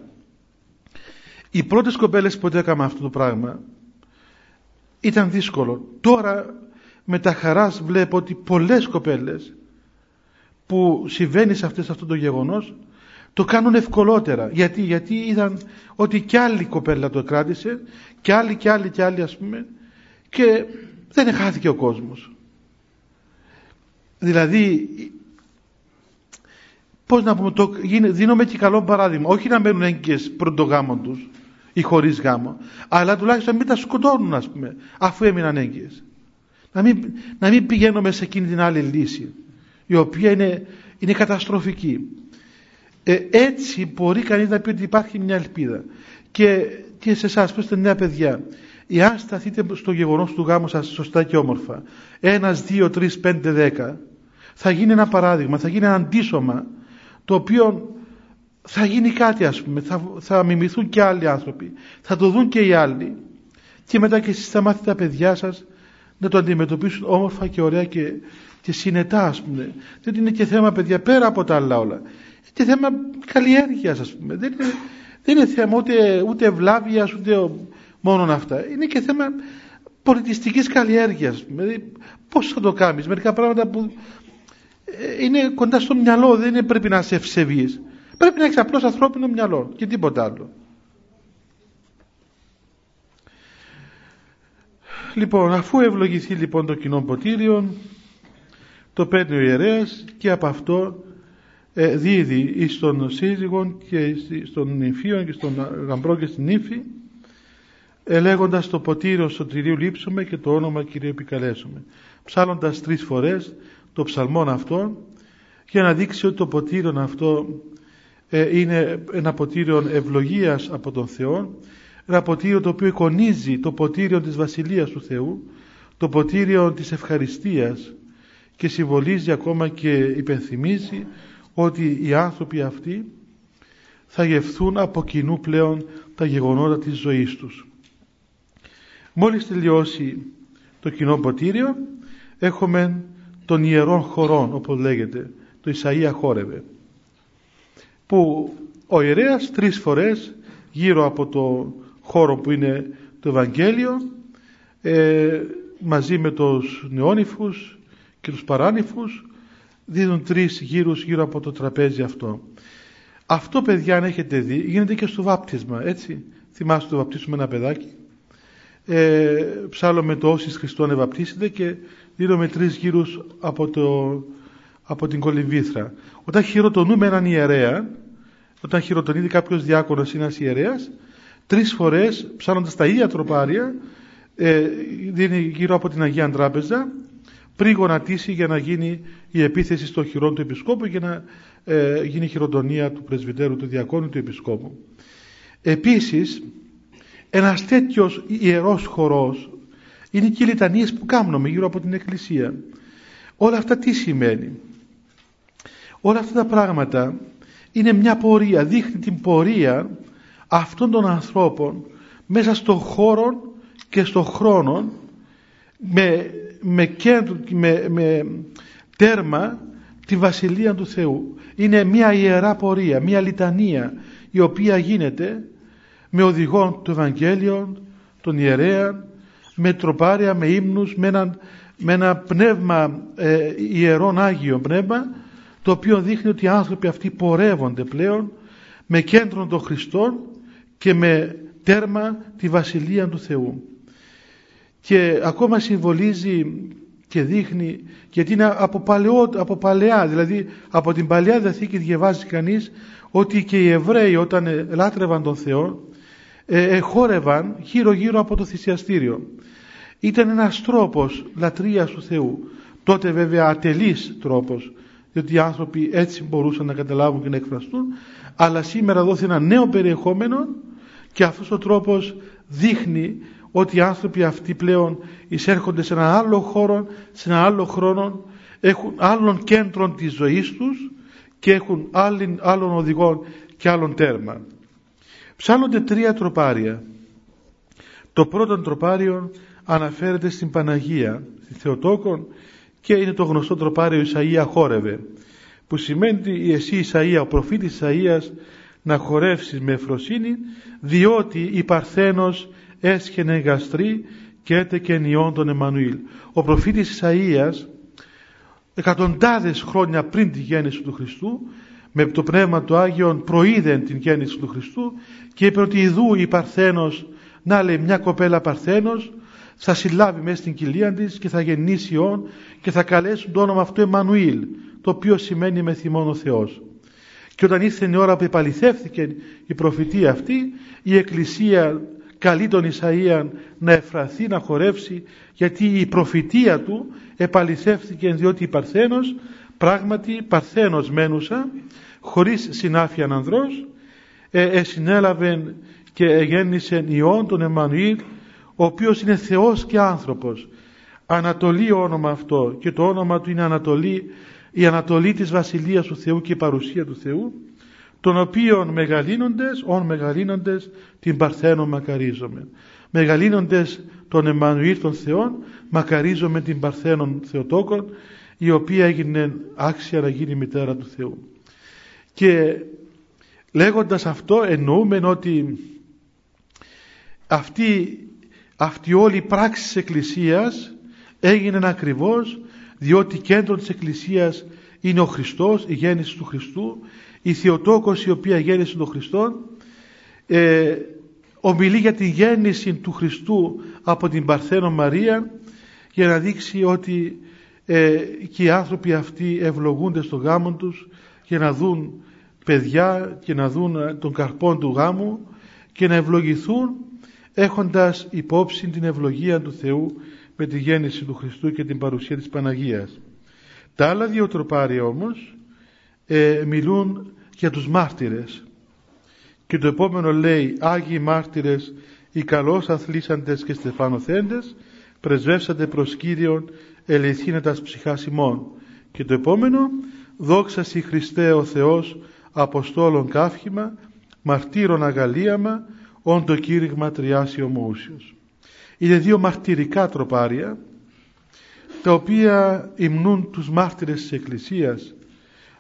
Οι πρώτες κοπέλες που έκανα αυτό το πράγμα ήταν δύσκολο. Τώρα με τα χαράς βλέπω ότι πολλές κοπέλες που συμβαίνει σε αυτές αυτό το γεγονός το κάνουν ευκολότερα. Γιατί, γιατί είδαν ότι κι άλλη κοπέλα το κράτησε και άλλη και άλλη και άλλη ας πούμε και δεν χάθηκε ο κόσμος. Δηλαδή πώς να πούμε, το, δίνουμε και καλό παράδειγμα. Όχι να μένουν έγκυες πρώτο γάμο τους ή χωρίς γάμο, αλλά τουλάχιστον μην τα σκοτώνουν ας πούμε, αφού έμειναν έγκυες. Να μην, να μην πηγαίνουμε σε εκείνη την άλλη λύση, η οποία είναι, είναι καταστροφική. Ε, έτσι μπορεί κανείς να πει ότι υπάρχει μια ελπίδα. Και, και σε εσάς που είστε νέα παιδιά, εάν σταθείτε στο γεγονός του γάμου σας σωστά και όμορφα, ένας, δύο, τρεις, πέντε, δέκα, θα γίνει ένα παράδειγμα, θα γίνει ένα αντίσωμα, το οποίο θα γίνει κάτι ας πούμε, θα, θα μιμηθούν και άλλοι άνθρωποι, θα το δουν και οι άλλοι και μετά και εσείς θα μάθετε τα παιδιά σας να το αντιμετωπίσουν όμορφα και ωραία και, και συνετά ας πούμε. Δεν είναι και θέμα παιδιά πέρα από τα άλλα όλα. Είναι και θέμα καλλιέργειας ας πούμε. Δεν είναι, δεν είναι θέμα ούτε, ούτε ευλάβειας ούτε μόνο αυτά. Είναι και θέμα πολιτιστικής καλλιέργειας. Δηλαδή, πώς θα το κάνεις; Μερικά πράγματα που ε, είναι κοντά στο μυαλό, δεν είναι, πρέπει να είσαι ευσεβής. Πρέπει να έχεις απλώς ανθρώπινο μυαλό και τίποτα άλλο. Λοιπόν, αφού ευλογηθεί λοιπόν το κοινό ποτήριο, το παίρνει ο ιερέας και από αυτό ε, δίδει εις τον σύζυγο και στον νυμφίο και στον γαμπρό και στην νύφη ελέγοντας το ποτήριο σωτηρίου λείψουμε και το όνομα Κυρίου επικαλέσουμε. Ψάλλοντας τρεις φορές το ψαλμόν αυτό για να δείξει ότι το ποτήριο αυτό ε, είναι ένα ποτήριο ευλογίας από τον Θεό ένα ποτήριο το οποίο εικονίζει το ποτήριο της Βασιλείας του Θεού το ποτήριο της ευχαριστίας και συμβολίζει ακόμα και υπενθυμίζει ότι οι άνθρωποι αυτοί θα γευθούν από κοινού πλέον τα γεγονότα της ζωής τους. Μόλις τελειώσει το κοινό ποτήριο έχουμε τον ιερών χωρών όπως λέγεται το Ισαΐα χόρευε που ο ιερέας τρεις φορές γύρω από το χώρο που είναι το Ευαγγέλιο ε, μαζί με τους νεόνυφους και τους παράνυφους δίνουν τρεις γύρους γύρω από το τραπέζι αυτό. Αυτό παιδιά αν έχετε δει γίνεται και στο βάπτισμα έτσι. Θυμάστε το βαπτίσουμε ένα παιδάκι. Ε, ψάλλουμε το όσοι Χριστόν ευαπτίσετε και δίνουμε τρεις γύρους από, το, από την κολυμβήθρα. Όταν χειροτονούμε έναν ιερέα, όταν χειροτονείται κάποιος διάκονος ή ένας ιερέας, τρεις φορές ψάλλοντας τα ίδια τροπάρια ε, δίνει γύρω από την Αγία Τράπεζα πριν γονατίσει για να γίνει η επίθεση στο χειρόν του Επισκόπου και να ε, γίνει η χειροτονία του πρεσβυτέρου, του διακόνου του Επισκόπου. Επίσης, ένας τέτοιος ιερός χορός είναι και οι λιτανίες που κάνουμε γύρω από την Εκκλησία. Όλα αυτά τι σημαίνει; Όλα αυτά τα πράγματα είναι μια πορεία, δείχνει την πορεία αυτών των ανθρώπων μέσα στον χώρο και στον χρόνο με, με, κέντρο, με, με τέρμα τη Βασιλεία του Θεού. Είναι μια ιερά πορεία, μια λιτανία η οποία γίνεται με οδηγόν του Ευαγγέλιο, τον ιερέα, με τροπάρια, με ύμνους, με ένα, με ένα πνεύμα, ε, ιερόν Άγιο πνεύμα, το οποίο δείχνει ότι οι άνθρωποι αυτοί πορεύονται πλέον με κέντρο των Χριστών και με τέρμα τη Βασιλεία του Θεού. Και ακόμα συμβολίζει και δείχνει γιατί είναι από, παλαιό, από παλαιά δηλαδή από την Παλαιά Διαθήκη διαβάζει κανείς ότι και οι Εβραίοι όταν λάτρευαν τον Θεό ε, χόρευαν γύρω γύρω από το θυσιαστήριο. Ήταν ένας τρόπος λατρείας του Θεού. Τότε βέβαια ατελής τρόπος διότι οι άνθρωποι έτσι μπορούσαν να καταλάβουν και να εκφραστούν αλλά σήμερα δόθη ένα νέο περιεχόμενο και αυτός ο τρόπος δείχνει ότι οι άνθρωποι αυτοί πλέον εισέρχονται σε ένα άλλο χώρο, σε ένα άλλο χρόνο, έχουν άλλων κέντρων της ζωής τους και έχουν άλλων οδηγών και άλλων τέρμα. Ψάλλονται τρία τροπάρια. Το πρώτο τροπάριο αναφέρεται στην Παναγία, στη Θεοτόκον και είναι το γνωστό τροπάριο Ισαΐα χόρευε που σημαίνει εσύ Ισαΐα, ο προφήτης Ισαΐας να χορεύσεις με εφροσύνη διότι η Παρθένος έσχαινε γαστρή και έτεκε νιόν τον Εμμανουήλ. Ο προφήτης Ισαΐας εκατοντάδες χρόνια πριν τη γέννηση του Χριστού με το Πνεύμα του Άγιον προείδεν την γέννηση του Χριστού και είπε ότι ειδού η Παρθένος να λέει μια κοπέλα Παρθένος θα συλλάβει μέσα στην κοιλία της και θα γεννήσει όν και θα καλέσουν το όνομα αυτό Εμμανουήλ το οποίο σημαίνει με θυμόν ο Θεός. Και όταν ήρθε η ώρα που επαληθεύθηκε η προφητεία αυτή η Εκκλησία καλεί τον Ισαΐα να εφραθεί, να χορεύσει γιατί η προφητεία του επαληθεύθηκε διότι η Παρθένος πράγματι Παρθένος μένουσα χωρίς συνάφεια ανδρός ε, εσυνέλαβε και γέννησε Υιόν τον Εμμανουήλ ο οποίος είναι Θεός και άνθρωπος. Ανατολή όνομα αυτό και το όνομα του είναι Ανατολή η Ανατολή της Βασιλείας του Θεού και η παρουσία του Θεού των οποίων μεγαλύνοντες, ον μεγαλύνοντες την Παρθένο μακαρίζομαι. Μεγαλύνοντες τον Εμμανουήλ των Θεών, μακαρίζομαι την Παρθένων Θεοτόκων, η οποία έγινε άξια να γίνει μητέρα του Θεού. Και λέγοντας αυτό εννοούμε ότι αυτή, αυτή όλη η πράξη της Εκκλησίας έγινε ακριβώς διότι κέντρο της Εκκλησίας είναι ο Χριστός, η γέννηση του Χριστού η Θεοτόκος η οποία γέννησε τον Χριστό ε, ομιλεί για τη γέννηση του Χριστού από την Παρθένο Μαρία για να δείξει ότι ε, και οι άνθρωποι αυτοί ευλογούνται στο γάμο τους και να δουν παιδιά και να δουν ε, τον καρπόν του γάμου και να ευλογηθούν έχοντας υπόψη την ευλογία του Θεού με τη γέννηση του Χριστού και την παρουσία της Παναγίας. Τα άλλα δύο τροπάρια όμως ε, μιλούν για τους μάρτυρες. Και το επόμενο λέει Άγιοι μάρτυρες οι καλώς αθλήσαντες και στεφανοθέντες πρεσβεύσατε προς Κύριον ελεηθήνετας ψυχάς ημών και το επόμενο δόξα σοι Χριστέ ο Θεός Αποστόλων κάφημα μαρτύρων αγαλίαμα όν το κήρυγμα τριάσιο ομοούσιος είναι δύο μαρτυρικά τροπάρια τα οποία υμνούν τους μάρτυρες της Εκκλησίας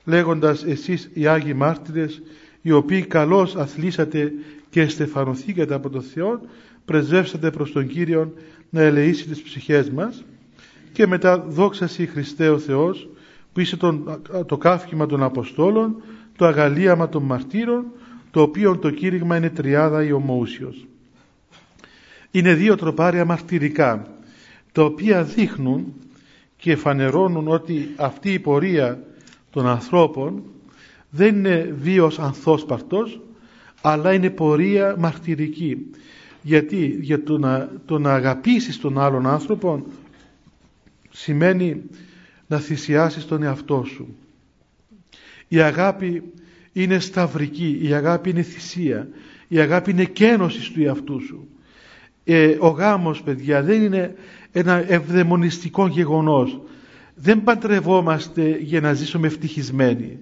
λέγοντας εσείς οι Άγιοι Μάρτυρες οι οποίοι καλώς αθλήσατε και στεφανωθήκατε από τον Θεό πρεσβεύσατε προς τον Κύριο να ελεήσει τις ψυχές μας και μετά δόξαση Χριστέ ο Θεός που είσαι τον, το κάφημα των Αποστόλων το αγαλίαμα των μαρτύρων το οποίο το κήρυγμα είναι τριάδα ή ομοούσιος. Είναι δύο τροπάρια μαρτυρικά τα οποία δείχνουν και φανερώνουν ότι αυτή η πορεία των ανθρώπων δεν είναι βίος ανθόσπαρτος αλλά είναι πορεία μαρτυρική. Γιατί; Για το να, το να αγαπήσεις τον άλλον άνθρωπο σημαίνει να θυσιάσεις τον εαυτό σου. Η αγάπη είναι σταυρική η αγάπη είναι θυσία η αγάπη είναι κένωση του εαυτού σου. Ε, ο γάμος παιδιά δεν είναι ένα ευδαιμονιστικό γεγονός δεν παντρευόμαστε για να ζήσουμε ευτυχισμένοι.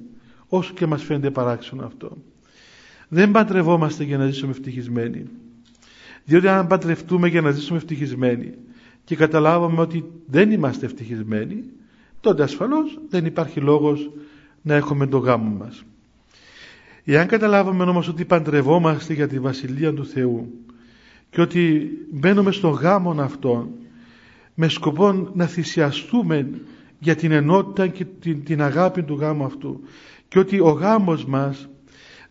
όσο και μας φαίνεται παράξενο αυτό. Δεν παντρευόμαστε για να ζήσουμε ευτυχισμένοι. Διότι αν παντρευτούμε για να ζήσουμε ευτυχισμένοι και καταλάβαμε ότι δεν είμαστε ευτυχισμένοι, τότε ασφαλώς δεν υπάρχει λόγος να έχουμε το γάμο μας. Εάν καταλάβαμε όμως ότι παντρευόμαστε για τη Βασιλεία του Θεού και ότι μπαίνουμε στον γάμο αυτόν με σκοπό να θυσιαστούμε για την ενότητα και την, την αγάπη του γάμου αυτού και ότι ο γάμος μας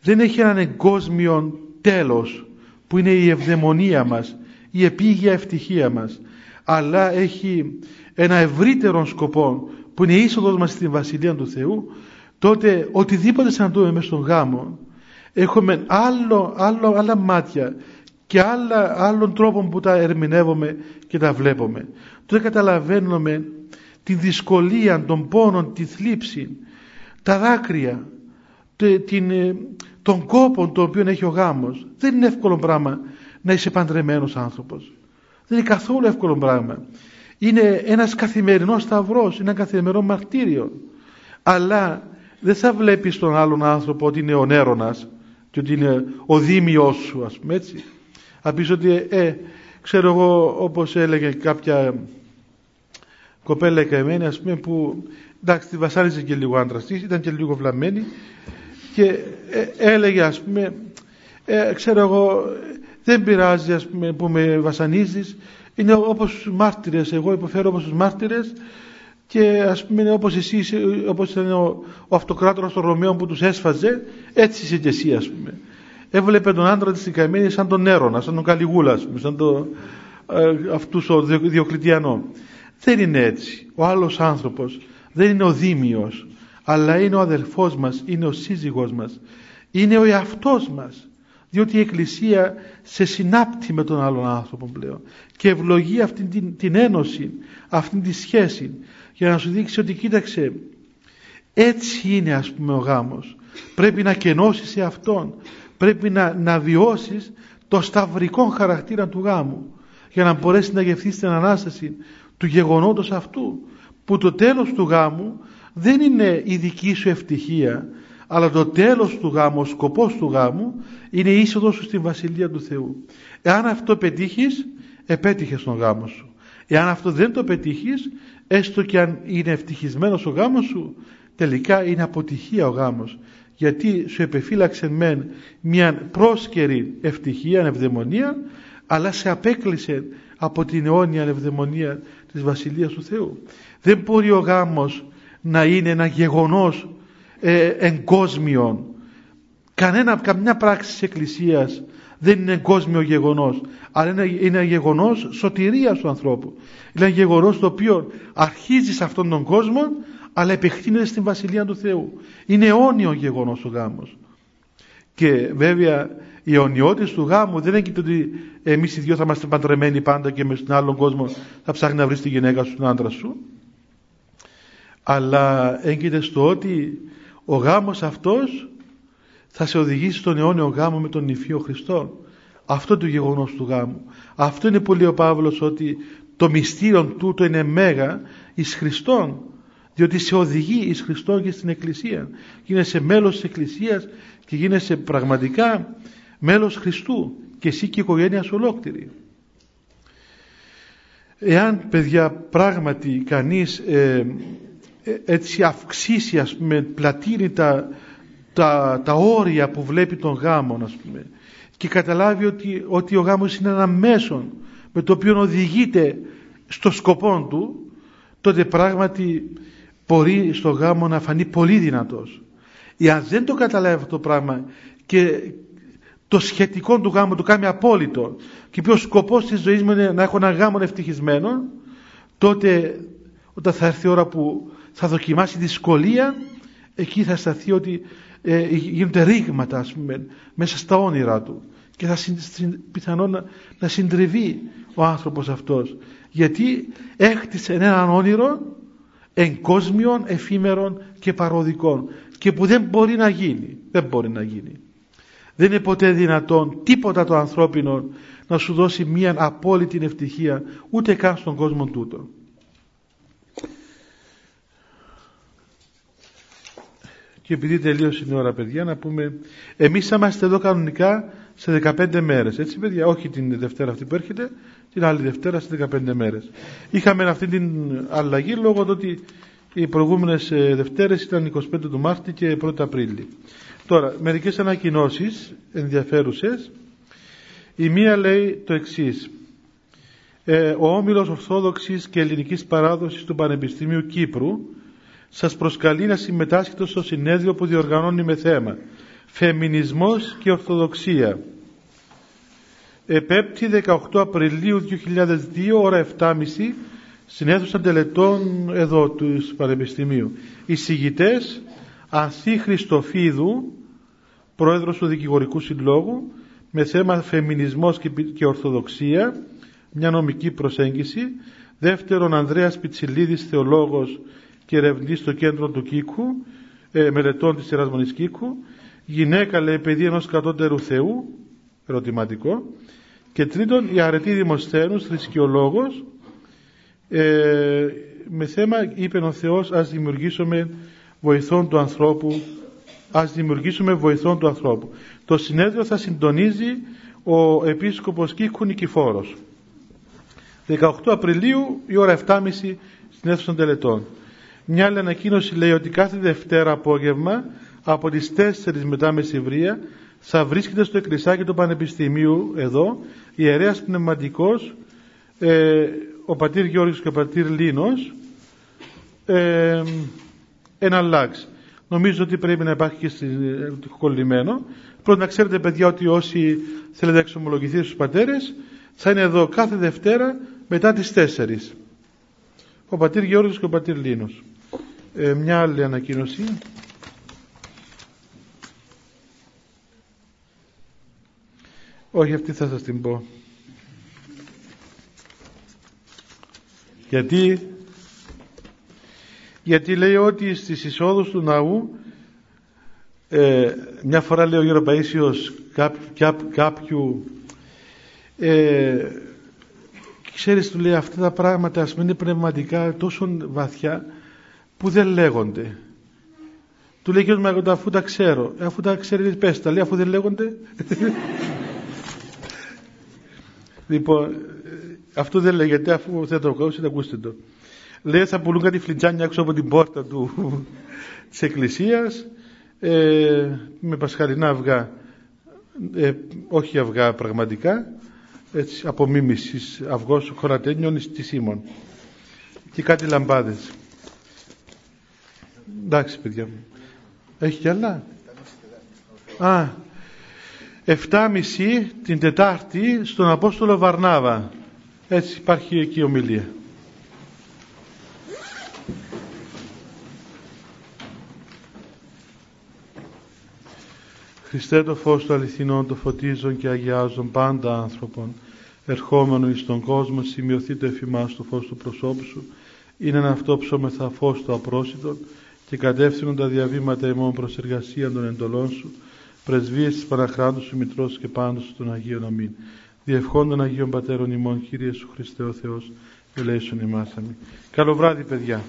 δεν έχει έναν εγκόσμιο τέλος που είναι η ευδαιμονία μας, η επίγεια ευτυχία μας αλλά έχει ένα ευρύτερο σκοπό που είναι η είσοδος μας στην Βασιλεία του Θεού τότε οτιδήποτε συναντούμε μέσα στον γάμο έχουμε άλλο, άλλο, άλλα μάτια και άλλα, άλλων τρόπων που τα ερμηνεύουμε και τα βλέπουμε. Τότε καταλαβαίνουμε τη δυσκολία, των πόνων, τη θλίψη, τα δάκρυα, την, ε, τον κόπο το οποίο έχει ο γάμος. Δεν είναι εύκολο πράγμα να είσαι παντρεμένος άνθρωπος. Δεν είναι καθόλου εύκολο πράγμα. Είναι ένας καθημερινός σταυρός, είναι ένα καθημερινό μαρτύριο. Αλλά δεν θα βλέπεις τον άλλον άνθρωπο ότι είναι ο νέρονας και ότι είναι ο δίμιος σου ας πούμε έτσι. Θα πεις ότι ε, ξέρω εγώ όπως έλεγε κάποια κοπέλα καημένη ας πούμε που εντάξει τη βασάνιζε και λίγο άντρας της, ήταν και λίγο βλαμμένη και ε, έλεγε ας πούμε ε, ξέρω εγώ δεν πειράζει ας πούμε που με βασανίζεις είναι όπως τους μάρτυρες εγώ υποφέρω όπως τους μάρτυρες και ας πούμε όπως εσύ όπως ήταν ο, ο αυτοκράτορας των Ρωμαίων που τους έσφαζε έτσι είσαι και εσύ ας πούμε. Έβλεπε τον άντρα της καημένη σαν τον Έρωνας, σαν τον Καλιγούλα ας πούμε, σαν τον ε, αυτούς ο Διοκλητιανό δεν είναι έτσι. Ο άλλος άνθρωπος δεν είναι ο Δήμιος αλλά είναι ο αδελφός μας είναι ο σύζυγός μας είναι ο εαυτός μας. Διότι η Εκκλησία σε συνάπτει με τον άλλον άνθρωπο πλέον και ευλογεί αυτή την, την ένωση αυτή τη σχέση. Για να σου δείξει ότι κοίταξε έτσι είναι ας πούμε ο γάμος. Πρέπει να κενώσεις σε αυτόν. Πρέπει να, να βιώσεις το σταυρικό χαρακτήρα του γάμου για να μπορέσεις να γευθείς την Ανάσταση του γεγονότος αυτού που το τέλος του γάμου δεν είναι η δική σου ευτυχία αλλά το τέλος του γάμου, ο σκοπός του γάμου είναι η είσοδος σου στην Βασιλεία του Θεού. Εάν αυτό πετύχεις, επέτυχες τον γάμο σου. Εάν αυτό δεν το πετύχεις, έστω και αν είναι ευτυχισμένος ο γάμος σου, τελικά είναι αποτυχία ο γάμος. Γιατί σου επεφύλαξε μεν μια πρόσκαιρη ευτυχία, ευδαιμονία, αλλά σε απέκλεισε από την αιώνια ευδαιμονία της Βασιλείας του Θεού. Δεν μπορεί ο γάμος να είναι ένα γεγονός ε, εγκόσμιο. Κανένα, καμιά πράξη της Εκκλησίας δεν είναι εγκόσμιο γεγονός, αλλά είναι, είναι γεγονός σωτηρίας του ανθρώπου. Είναι ένα γεγονός το οποίο αρχίζει σε αυτόν τον κόσμο, αλλά επεκτείνεται στην Βασιλεία του Θεού. Είναι αιώνιο γεγονός ο γάμος. Και βέβαια η αιωνιότητα του γάμου δεν έγκυται ότι εμείς οι δυο θα είμαστε παντρεμένοι πάντα και μες στον άλλον κόσμο θα ψάχνει να βρεις τη γυναίκα σου, τον άντρα σου. Αλλά έγκυται στο ότι ο γάμος αυτός θα σε οδηγήσει στον αιώνιο γάμο με τον νηφίο Χριστό. Αυτό το γεγονός του γάμου. Αυτό είναι πολύ ο Παύλος ότι το μυστήριο τούτο είναι μέγα εις Χριστόν διότι σε οδηγεί εις Χριστόν και στην Εκκλησία. Γίνεσαι μέλος της Εκκλησίας και γίνεσαι πραγματικά μέλος Χριστού και εσύ και η οικογένεια σου ολόκληρη. Εάν παιδιά πράγματι κανείς ε, ε, έτσι αυξήσει ας πούμε πλατείνει τα, τα, όρια που βλέπει τον γάμο ας πούμε και καταλάβει ότι, ότι ο γάμος είναι ένα μέσο με το οποίο οδηγείται στο σκοπό του τότε πράγματι μπορεί στο γάμο να φανεί πολύ δυνατός εάν δεν το καταλάβει αυτό το πράγμα και το σχετικό του γάμου του κάνει απόλυτο. Και πει ο σκοπός της ζωής μου είναι να έχω ένα γάμο ευτυχισμένο τότε όταν θα έρθει η ώρα που θα δοκιμάσει δυσκολία εκεί θα σταθεί ότι ε, γίνονται ρήγματα ας πούμε, μέσα στα όνειρά του. Και θα πιθανόν να, να συντριβεί ο άνθρωπος αυτός. Γιατί έχτισε έναν όνειρο εγκόσμιων, εφήμερων και παροδικών. Και που δεν μπορεί να γίνει. Δεν μπορεί να γίνει δεν είναι ποτέ δυνατόν τίποτα το ανθρώπινο να σου δώσει μια απόλυτη ευτυχία ούτε καν στον κόσμο τούτο. Και επειδή τελείωσε η ώρα παιδιά να πούμε εμείς είμαστε εδώ κανονικά σε 15 μέρες έτσι παιδιά; Όχι την Δευτέρα αυτή που έρχεται την άλλη Δευτέρα σε 15 μέρες. Είχαμε αυτή την αλλαγή λόγω του ότι οι προηγούμενες ε, Δευτέρες ήταν 25 του Μάρτη και 1 Απρίλη. Τώρα μερικές ανακοινώσεις ενδιαφέρουσες. Η μία λέει το εξής. Ε, ο Όμιλος Ορθόδοξης και Ελληνικής Παράδοσης του Πανεπιστημίου Κύπρου σας προσκαλεί να συμμετάσχετε στο συνέδριο που διοργανώνει με θέμα Φεμινισμός και Ορθοδοξία Επέπτη 18 Απριλίου 2002 ώρα 7.30 συνέδρουσαν τελετών εδώ του Πανεπιστημίου. Οι συγητές Ανθή Χριστοφίδου, πρόεδρος του Δικηγορικού Συλλόγου, με θέμα Φεμινισμός και Ορθοδοξία, μια νομική προσέγγιση. Δεύτερον, Ανδρέας Πιτσιλίδης, θεολόγος και ερευνητής στο κέντρο του Κίκου, ε, μελετών της Ερασμονής Κίκου. Γυναίκα, λέει, παιδί ενός κατώτερου Θεού, ερωτηματικό. Και τρίτον, η αρετή Δημοσθένους, θρησκειολόγος, ε, με θέμα είπε ο Θεός ας δημιουργήσουμε βοηθών του ανθρώπου ας δημιουργήσουμε βοηθών του ανθρώπου το συνέδριο θα συντονίζει ο επίσκοπος Κίκου Νικηφόρος 18 Απριλίου η ώρα 7.30 στην αίθουσα των τελετών. Μια άλλη ανακοίνωση λέει ότι κάθε Δευτέρα απόγευμα από τις 4 μετά μεσημβρία θα βρίσκεται στο εκκλησάκι του Πανεπιστημίου εδώ ιερέας πνευματικός ε, ο πατήρ Γιώργος και ο πατήρ Λίνος ε, εναλλάξει. Νομίζω ότι πρέπει να υπάρχει και στη, κολλημένο. Πρώτα να ξέρετε παιδιά ότι όσοι θέλετε να εξομολογηθείτε στους πατέρες θα είναι εδώ κάθε Δευτέρα μετά τις 4. Ο πατήρ Γιώργος και ο πατήρ Λίνος. Ε, μια άλλη ανακοίνωση. Όχι αυτή θα σας την πω. Γιατί, γιατί λέει ότι στις εισόδους του ναού ε, μια φορά λέει ο Γέρο Παΐσιος κάποιου, κάποιου ε, ξέρεις του λέει αυτά τα πράγματα ας πούμε είναι πνευματικά τόσο βαθιά που δεν λέγονται. Του λέει και ο αφού τα ξέρω ε, αφού τα ξέρεις πες τα λέει αφού δεν λέγονται λοιπόν αυτό δεν λέγεται αφού δεν το ακούσετε, ακούστε το. Λέει θα πουλούν κάτι φλιτζάνια έξω από την πόρτα του της εκκλησίας. Ε, με πασχαλινά αυγά. Ε, όχι αυγά πραγματικά έτσι, απομίμησης αυγός χωρατένιων της Σίμων. Και κάτι λαμπάδες. Εντάξει παιδιά μου. Έχει κι άλλα; Α 7.30 την Τετάρτη στον Απόστολο Βαρνάβα. Έτσι υπάρχει εκεί ομιλία. Χριστέ το φως του αληθινών το φωτίζουν και αγιάζουν πάντα άνθρωπον. Ερχόμενο εις τον κόσμο σημειωθεί το εφημάς το φως του προσώπου σου. Είναι ένα αυτό ψώμεθα φως του απρόσιτον και κατεύθυνον τα διαβήματα ημών προς εργασία των εντολών σου πρεσβείες της Παναχράντου σου Μητρός και πάντως σου των Αγίων Αμήν διευχών Αγίων Πατέρων ημών, Κύριε Σου Χριστέ ο Θεός, ελέησον ημάς αμήν. Καλό βράδυ παιδιά.